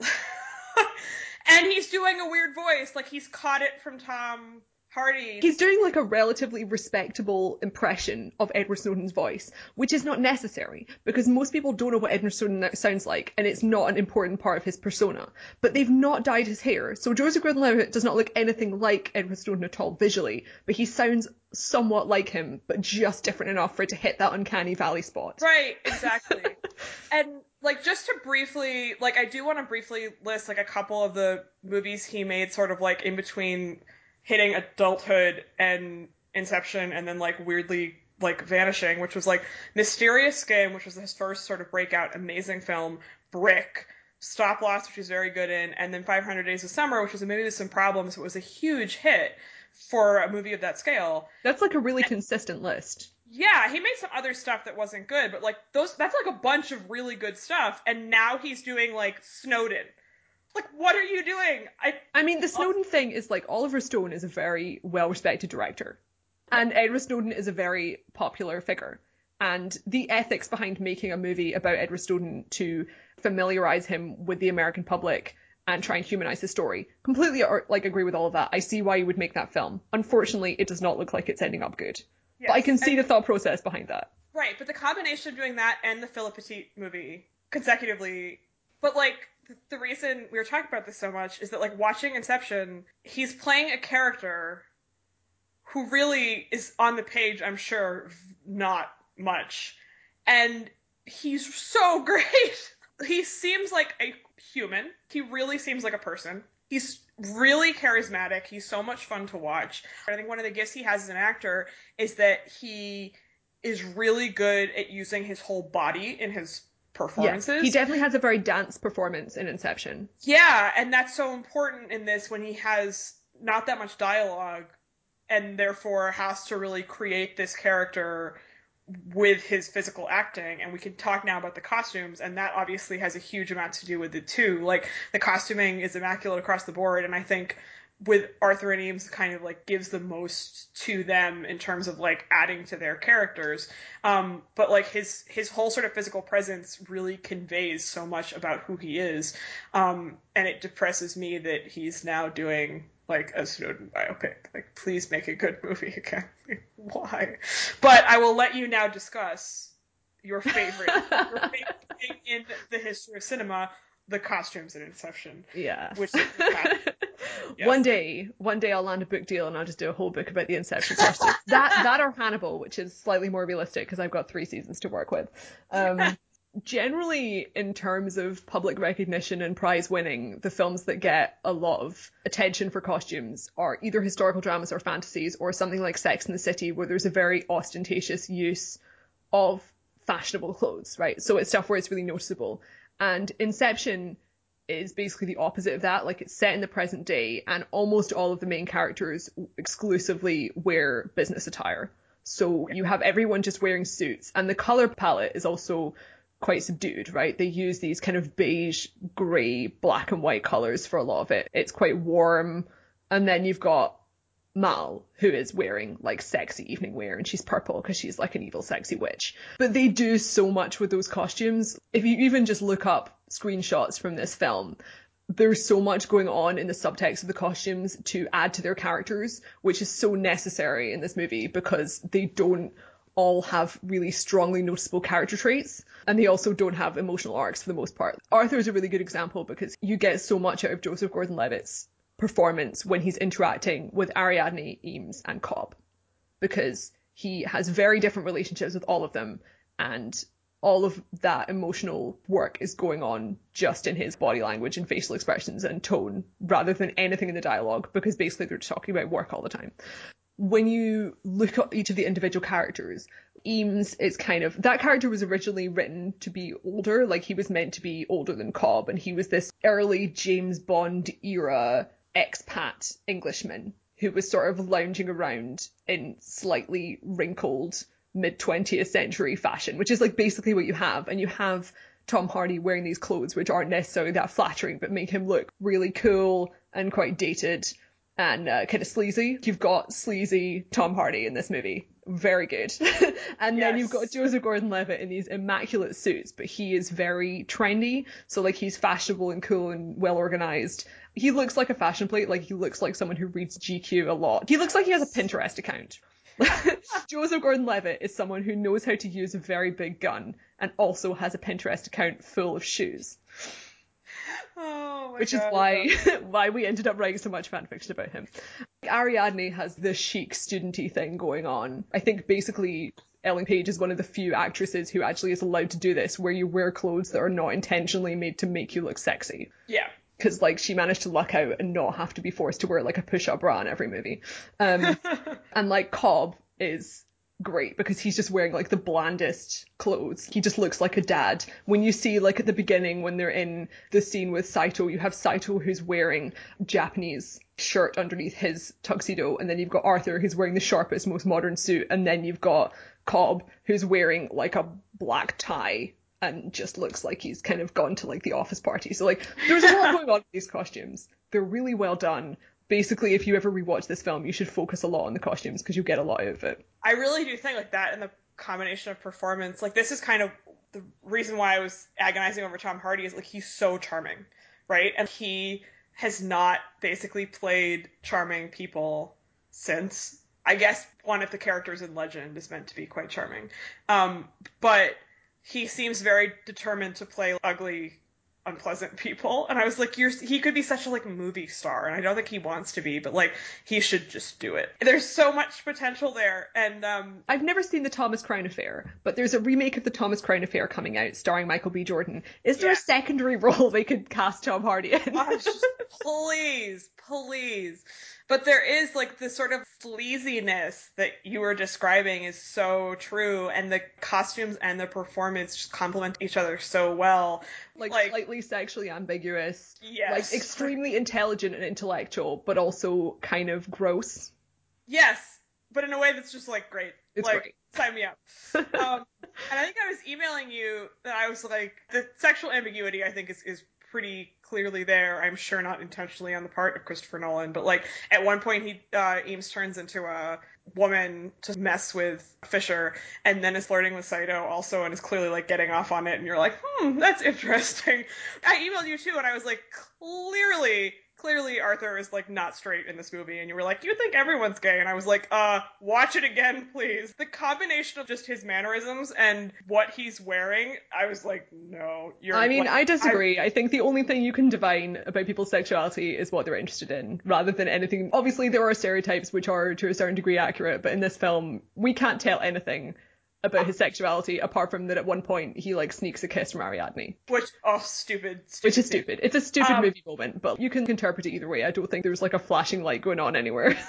and he's doing a weird voice. Like he's caught it from Tom Hardy. He's doing like a relatively respectable impression of Edward Snowden's voice, which is not necessary because most people don't know what Edward Snowden sounds like, and it's not an important part of his persona. But they've not dyed his hair, so Joseph Gordon-Levitt does not look anything like Edward Snowden at all visually, but he sounds somewhat like him, but just different enough for it to hit that uncanny valley spot. Right, exactly. and like just to briefly, like I do want to briefly list like a couple of the movies he made sort of like in between hitting adulthood and Inception and then like weirdly like vanishing, which was like Mysterious Skin, which was his first sort of breakout amazing film, Brick, Stop Loss, which he's very good in, and then 500 Days of Summer, which was a movie with some problems, but was a huge hit for a movie of that scale. That's like a really consistent list. Yeah, he made some other stuff that wasn't good, but like those that's like a bunch of really good stuff and now he's doing like Snowden. Like what are you doing? I I mean, the oh. Snowden thing is like Oliver Stone is a very well respected director, and Edward Snowden is a very popular figure. And the ethics behind making a movie about Edward Snowden to familiarize him with the American public and try and humanize his story completely like agree with all of that. I see why you would make that film. Unfortunately, it does not look like it's ending up good. But I can see and- the thought process behind that. Right, but the combination of doing that and the Philip Petit movie consecutively, but like the, reason we were talking about this so much is that like watching Inception, he's playing a character who really is on the page, I'm sure, not much, and he's so great. he seems like a human. He really seems like a person. He's really charismatic. He's so much fun to watch. I think one of the gifts he has as an actor is that he is really good at using his whole body in his performances. Yeah, he definitely has a very dance performance in Inception. Yeah, and that's so important in this when he has not that much dialogue and therefore has to really create this character with his physical acting and we can talk now about the costumes and that obviously has a huge amount to do with it too like the costuming is immaculate across the board and i think with arthur and eames kind of like gives the most to them in terms of like adding to their characters um but like his his whole sort of physical presence really conveys so much about who he is um and it depresses me that he's now doing like a Snowden biopic. Like, please make a good movie again. Why? But I will let you now discuss your favorite, your favorite thing in the history of cinema, the costumes in Inception. Yeah. Which one day, one day I'll land a book deal and I'll just do a whole book about the Inception costumes. that that or Hannibal, which is slightly more realistic because I've got three seasons to work with. Um, generally in terms of public recognition and prize winning, the films that get a lot of attention for costumes are either historical dramas or fantasies or something like Sex in the City where there's a very ostentatious use of fashionable clothes, right? So it's stuff where it's really noticeable. And Inception is basically the opposite of that. Like it's set in the present day and almost all of the main characters exclusively wear business attire. So you have everyone just wearing suits and the color palette is also quite subdued, right? They use these kind of beige, grey, black and white colours for a lot of it. It's quite warm. And then you've got Mal, who is wearing like sexy evening wear, and she's purple because she's like an evil, sexy witch. But they do so much with those costumes. If you even just look up screenshots from this film, there's so much going on in the subtext of the costumes to add to their characters, which is so necessary in this movie because they don't all have really strongly noticeable character traits and they also don't have emotional arcs for the most part. Arthur is a really good example because you get so much out of Joseph Gordon-Levitt's performance when he's interacting with Ariadne, Eames and Cobb because he has very different relationships with all of them and all of that emotional work is going on just in his body language and facial expressions and tone rather than anything in the dialogue because basically they're just talking about work all the time. When you look at each of the individual characters, Eames is kind of that character was originally written to be older, like he was meant to be older than Cobb, and he was this early James Bond era expat Englishman who was sort of lounging around in slightly wrinkled mid 20th century fashion, which is like basically what you have, and you have Tom Hardy wearing these clothes which aren't necessarily that flattering but make him look really cool and quite dated and uh, kind of sleazy. You've got sleazy Tom Hardy in this movie. Very good. and yes. then you've got Joseph Gordon-Levitt in these immaculate suits, but he is very trendy. So like he's fashionable and cool and well organized. He looks like a fashion plate. Like he looks like someone who reads GQ a lot. He looks like he has a Pinterest account. Joseph Gordon-Levitt is someone who knows how to use a very big gun and also has a Pinterest account full of shoes. Oh which God, is why why we ended up writing so much fanfiction about him. Ariadne has this chic studenty thing going on. I think basically Ellen Page is one of the few actresses who actually is allowed to do this, where you wear clothes that are not intentionally made to make you look sexy. Yeah. Because like she managed to luck out and not have to be forced to wear like a push-up bra in every movie. Um, and like Cobb is great because he's just wearing like the blandest clothes. He just looks like a dad. When you see like at the beginning when they're in the scene with Saito, you have Saito who's wearing Japanese shirt underneath his tuxedo and then you've got Arthur who's wearing the sharpest most modern suit and then you've got Cobb who's wearing like a black tie and just looks like he's kind of gone to like the office party. So like there's a lot going on with these costumes. They're really well done basically, if you ever rewatch this film, you should focus a lot on the costumes because you get a lot out of it. I really do think like that and the combination of performance, like this is kind of the reason why I was agonizing over Tom Hardy is like he's so charming, right? And he has not basically played charming people since. I guess one of the characters in Legend is meant to be quite charming. Um, but he seems very determined to play ugly unpleasant people. And i was like you're he could be such a like movie star and i don't think he wants to be but like he should just do it. There's so much potential there and um i've never seen the thomas crown affair but there's a remake of the thomas crown affair coming out starring michael b. Jordan. Is there yeah. a secondary role they could cast tom hardy in? Gosh, please please But there is like the sort of sleaziness that you were describing is so true, and the costumes and the performance just complement each other so well. Like, like slightly sexually ambiguous. Yes. Like extremely intelligent and intellectual, but also kind of gross. Yes, but in a way that's just like great. It's like, great. Sign me up. um, and I think I was emailing you that I was like, the sexual ambiguity I think is, is pretty clearly there. I'm sure not intentionally on the part of Christopher Nolan, but like at one point he uh, Eames turns into a woman to mess with Fisher, and then is flirting with Saito also, and is clearly like getting off on it, and you're like, hmm, that's interesting. I emailed you too, and I was like, clearly clearly Arthur is like not straight in this movie, and you were like, you think everyone's gay, and I was like, uh, watch it again, please. The combination of just his mannerisms and what he's wearing, I was like, no, you're. I mean, like, I disagree. I... I think the only thing you can divine about people's sexuality is what they're interested in, rather than anything. Obviously, there are stereotypes which are to a certain degree accurate, but in this film, we can't tell anything about his sexuality, apart from that at one point he like sneaks a kiss from Ariadne. Which oh stupid, stupid Which is stupid. It's a stupid Um, movie moment, but you can interpret it either way. I don't think there's like a flashing light going on anywhere.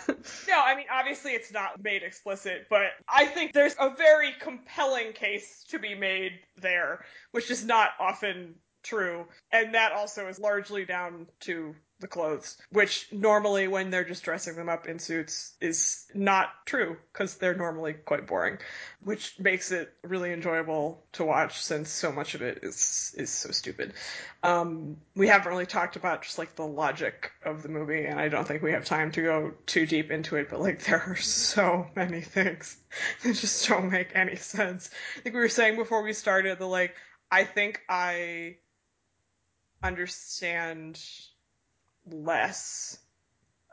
No, I mean obviously it's not made explicit, but I think there's a very compelling case to be made there, which is not often true. And that also is largely down to the clothes, which normally when they're just dressing them up in suits is not true because they're normally quite boring, which makes it really enjoyable to watch since so much of it is is so stupid. Um, we haven't really talked about just like the logic of the movie, and I don't think we have time to go too deep into it, but like there are so many things that just don't make any sense. I think we were saying before we started that like I think I understand less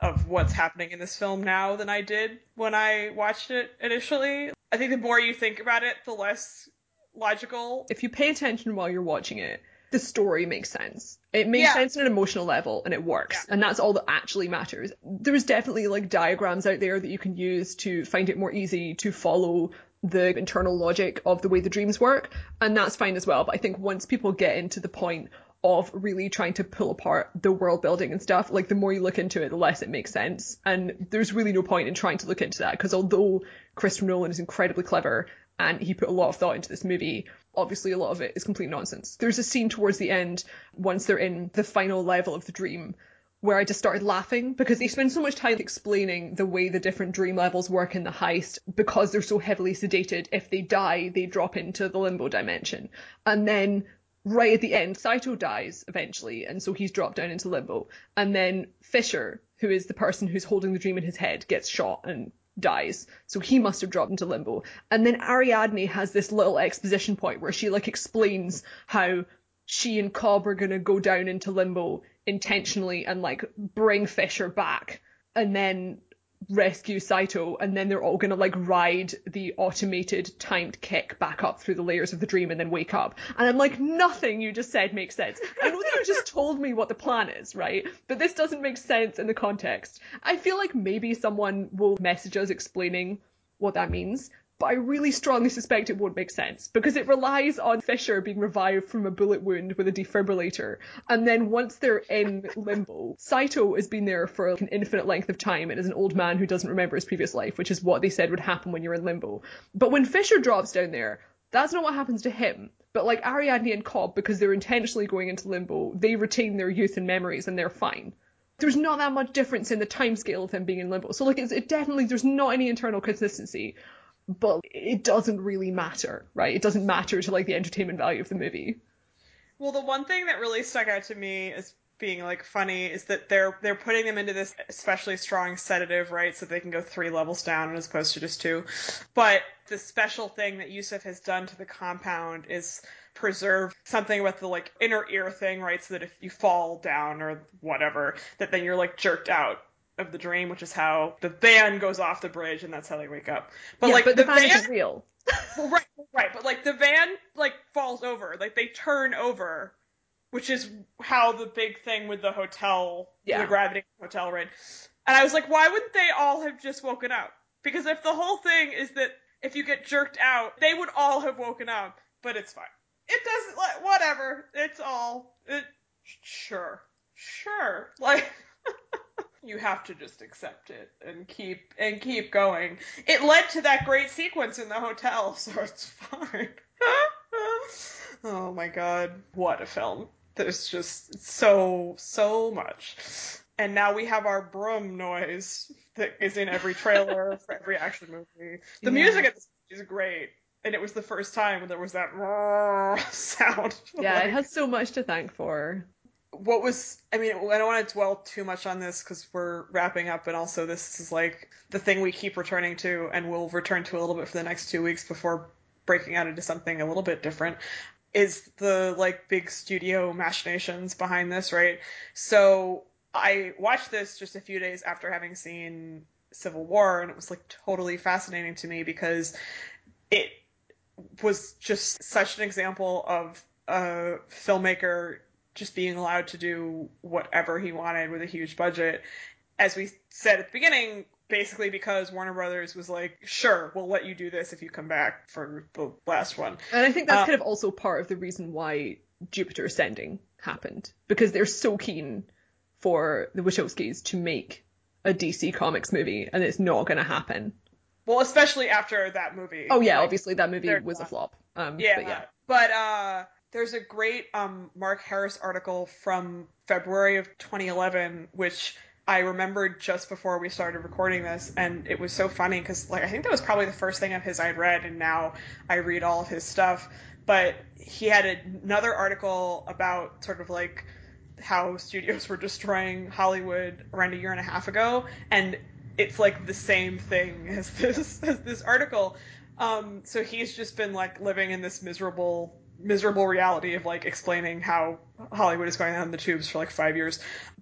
of what's happening in this film now than I did when I watched it initially. I think the more you think about it, the less logical. if you pay attention while you're watching it, the story makes sense. It makes Yeah. sense on an emotional level and it works. And that's all that actually matters. There's definitely like diagrams out there that you can use to find it more easy to follow the internal logic of the way the dreams work. And that's fine as well. But I think once people get into the point of really trying to pull apart the world building and stuff, like the more you look into it, the less it makes sense. And there's really no point in trying to look into that because although Christopher Nolan is incredibly clever and he put a lot of thought into this movie, obviously a lot of it is complete nonsense. There's a scene towards the end, once they're in the final level of the dream, where I just started laughing because they spend so much time explaining the way the different dream levels work in the heist because they're so heavily sedated. If they die, they drop into the limbo dimension. And then right at the end, Saito dies eventually, and so he's dropped down into limbo. And then Fisher, who is the person who's holding the dream in his head, gets shot and dies. So he must have dropped into limbo. And then Ariadne has this little exposition point where she like explains how she and Cobb are gonna go down into limbo intentionally and like bring Fisher back and then rescue Saito and then they're all gonna like ride the automated timed kick back up through the layers of the dream and then wake up. And I'm like, nothing you just said makes sense. I know that you just told me what the plan is, right? But this doesn't make sense in the context. I feel like maybe someone will message us explaining what that means. But I really strongly suspect it won't make sense because it relies on Fisher being revived from a bullet wound with a defibrillator. And then once they're in limbo, Saito has been there for an infinite length of time and is an old man who doesn't remember his previous life, which is what they said would happen when you're in limbo. But when Fisher drops down there, that's not what happens to him. But like Ariadne and Cobb, because they're intentionally going into limbo, they retain their youth and memories and they're fine there's not that much difference in the timescale of him being in limbo. So like it definitely there's not any internal consistency, but it doesn't really matter, right? It doesn't matter to like the entertainment value of the movie. Well, the one thing that really stuck out to me as being like funny is that they're they're putting them into this especially strong sedative, right? So they can go three levels down as opposed to just two. But the special thing that Yusuf has done to the compound is preserve something with the like inner ear thing, right? So that if you fall down or whatever, that then you're like jerked out of the dream, which is how the van goes off the bridge and that's how they wake up. But yeah, like but the, the van isn't real. well, right, right, but like the van like falls over, like they turn over, which is how the big thing with the hotel, Yeah. the gravity hotel, right? And I was like, why wouldn't they all have just woken up? Because if the whole thing is that if you get jerked out, they would all have woken up, but it's fine. It doesn't like whatever. It's all it, sure, sure. Like you have to just accept it and keep and keep going. It led to that great sequence in the hotel, so it's fine. oh my god, what a film. There's just so so much. And now we have our broom noise that is in every trailer for every action movie. The Yeah. music this is great. And it was the first time when there was that sound. Yeah, Like- it has so much to thank for. What was i mean i don't want to dwell too much on this because we're wrapping up and also this is like the thing we keep returning to and we'll return to a little bit for the next two weeks before breaking out into something a little bit different is the like big studio machinations behind this right? So i watched this just a few days after having seen civil war and it was like totally fascinating to me because it was just such an example of a filmmaker just being allowed to do whatever he wanted with a huge budget. As we said at the beginning, basically because Warner Brothers was like, sure, we'll let you do this if you come back for the last one. And I think that's Uh, kind of also part of the reason why Jupiter Ascending happened because they're so keen for the Wachowskis to make a DC Comics movie, and it's not going to happen. Well, especially after that movie. Oh yeah, Like, obviously that movie was a flop. Um, Yeah, but yeah, But uh, there's a great um, Mark Harris article from February of 2011, which I remembered just before we started recording this, and it was so funny because like I think that was probably the first thing of his I'd read, and now I read all of his stuff. But he had another article about sort of like how studios were destroying Hollywood around a year and a half ago, and it's like the same thing as this as this article. Um, so he's just been like living in this miserable miserable reality of like explaining how Hollywood is going down the tubes for like five years.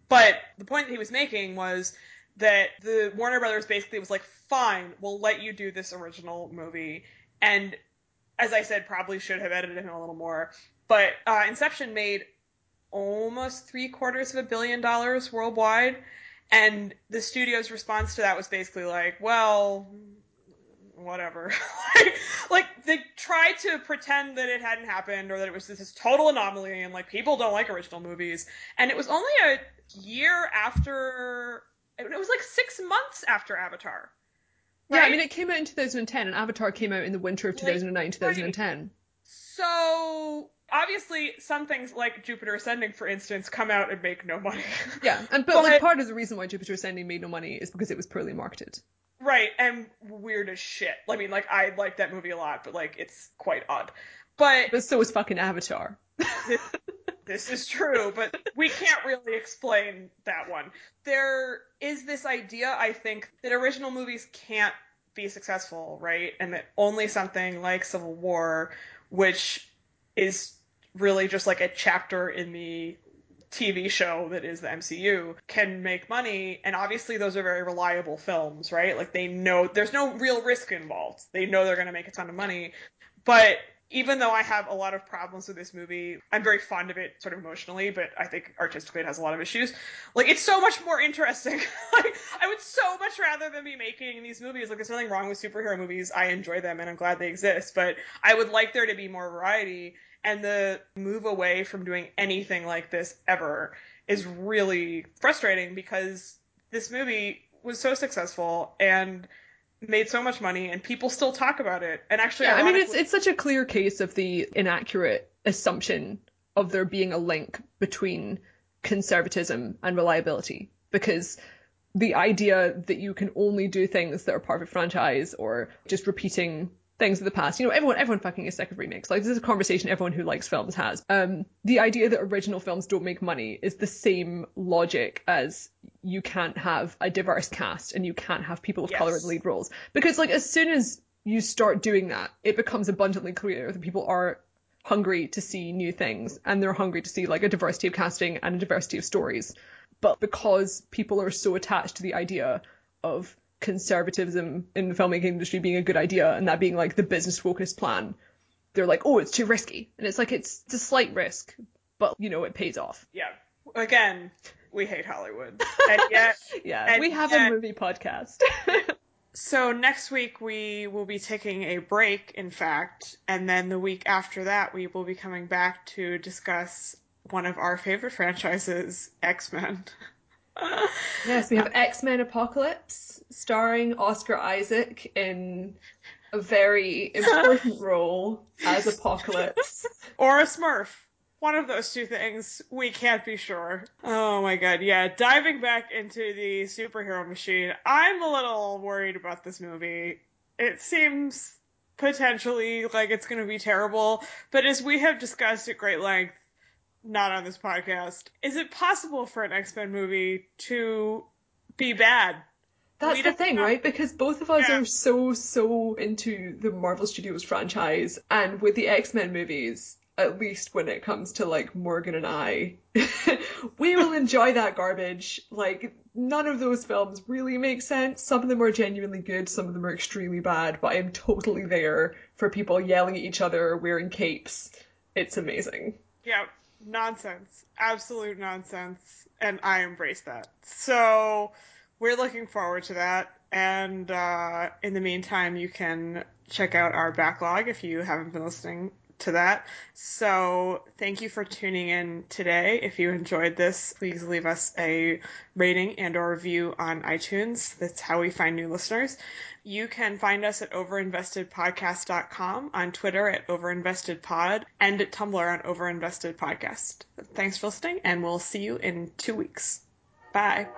But the point that he was making was that the Warner Brothers basically was like, fine, we'll let you do this original movie. And as I said, probably should have edited him a little more. But uh, Inception made almost three quarters of a billion dollars worldwide. And the studio's response to that was basically like, well, whatever. like, like, they tried to pretend that it hadn't happened or that it was this total anomaly and like people don't like original movies. And it was only a year after, it was like six months after Avatar. yeah. I mean, it came out in 2010, and Avatar came out in the winter of Like, 2009, 2010. So obviously, some things like Jupiter Ascending, for instance, come out and make no money. Yeah, and but But- like part of the reason why Jupiter Ascending made no money is because it was poorly marketed. Right, and weird as shit. I mean, like I like that movie a lot, but like it's quite odd. But But so was fucking Avatar. this is true, but we can't really explain that one. There is this idea, I think, that original movies can't be successful, right? And that only something like Civil War, which is really just like a chapter in the TV show that is the MCU, can make money. And obviously, those are very reliable films, right? Like, they know there's no real risk involved. They know they're going to make a ton of money. But even though I have a lot of problems with this movie, I'm very fond of it sort of emotionally, but I think artistically it has a lot of issues. Like it's so much more interesting. like I would so much rather than be making these movies. Like there's nothing wrong with superhero movies. I enjoy them and I'm glad they exist, but I would like there to be more variety and the move away from doing anything like this ever is really frustrating because this movie was so successful and made so much money and people still talk about it. And actually Yeah, I mean, it's it's such a clear case of the inaccurate assumption of there being a link between conservatism and reliability, because the idea that you can only do things that are part of a franchise or just repeating things of the past. You know, everyone everyone fucking is sick of remakes. Like this is a conversation everyone who likes films has. Um, the idea that original films don't make money is the same logic as you can't have a diverse cast and you can't have people of color in the lead roles. Because like as soon as you start doing that, it becomes abundantly clear that people are hungry to see new things and they're hungry to see like a diversity of casting and a diversity of stories. But because people are so attached to the idea of conservatism in the filmmaking industry being a good idea and that being like the business focused plan, they're like, oh, it's too risky. And it's like, it's, it's a slight risk, but you know, it pays off. yeah. Again, we hate Hollywood. And yet Yeah, And we have yet- a movie podcast. So next week we will be taking a break, in fact, and then the week after that we will be coming back to discuss one of our favorite franchises, X Men. yes, we have X Men Apocalypse starring Oscar Isaac in a very important role as Apocalypse. or a Smurf. One of those two things. We can't be sure. Oh my god, yeah. Diving back into the superhero machine, I'm a little worried about this movie. It seems potentially like it's going to be terrible, but as we have discussed at great length, not on this podcast, is it possible for an X Men movie to be bad? That's We the thing, know. right? Because both of us Yeah. are so, so into the Marvel Studios franchise, and with the X Men movies, at least when it comes to like Morgan and I, we will enjoy that garbage. Like, none of those films really make sense. Some of them are genuinely good, some of them are extremely bad, but I'm totally there for people yelling at each other, wearing capes. It's amazing. Yeah, nonsense. Absolute nonsense. And I embrace that. So we're looking forward to that. And uh, in the meantime, you can check out our backlog if you haven't been listening to that. So thank you for tuning in today. If you enjoyed this, please leave us a rating and or review on iTunes. That's how we find new listeners. You can find us at overinvestedpodcast.com, on Twitter at overinvestedpod, and at Tumblr on overinvestedpodcast. Thanks for listening, and we'll see you in two weeks. Bye.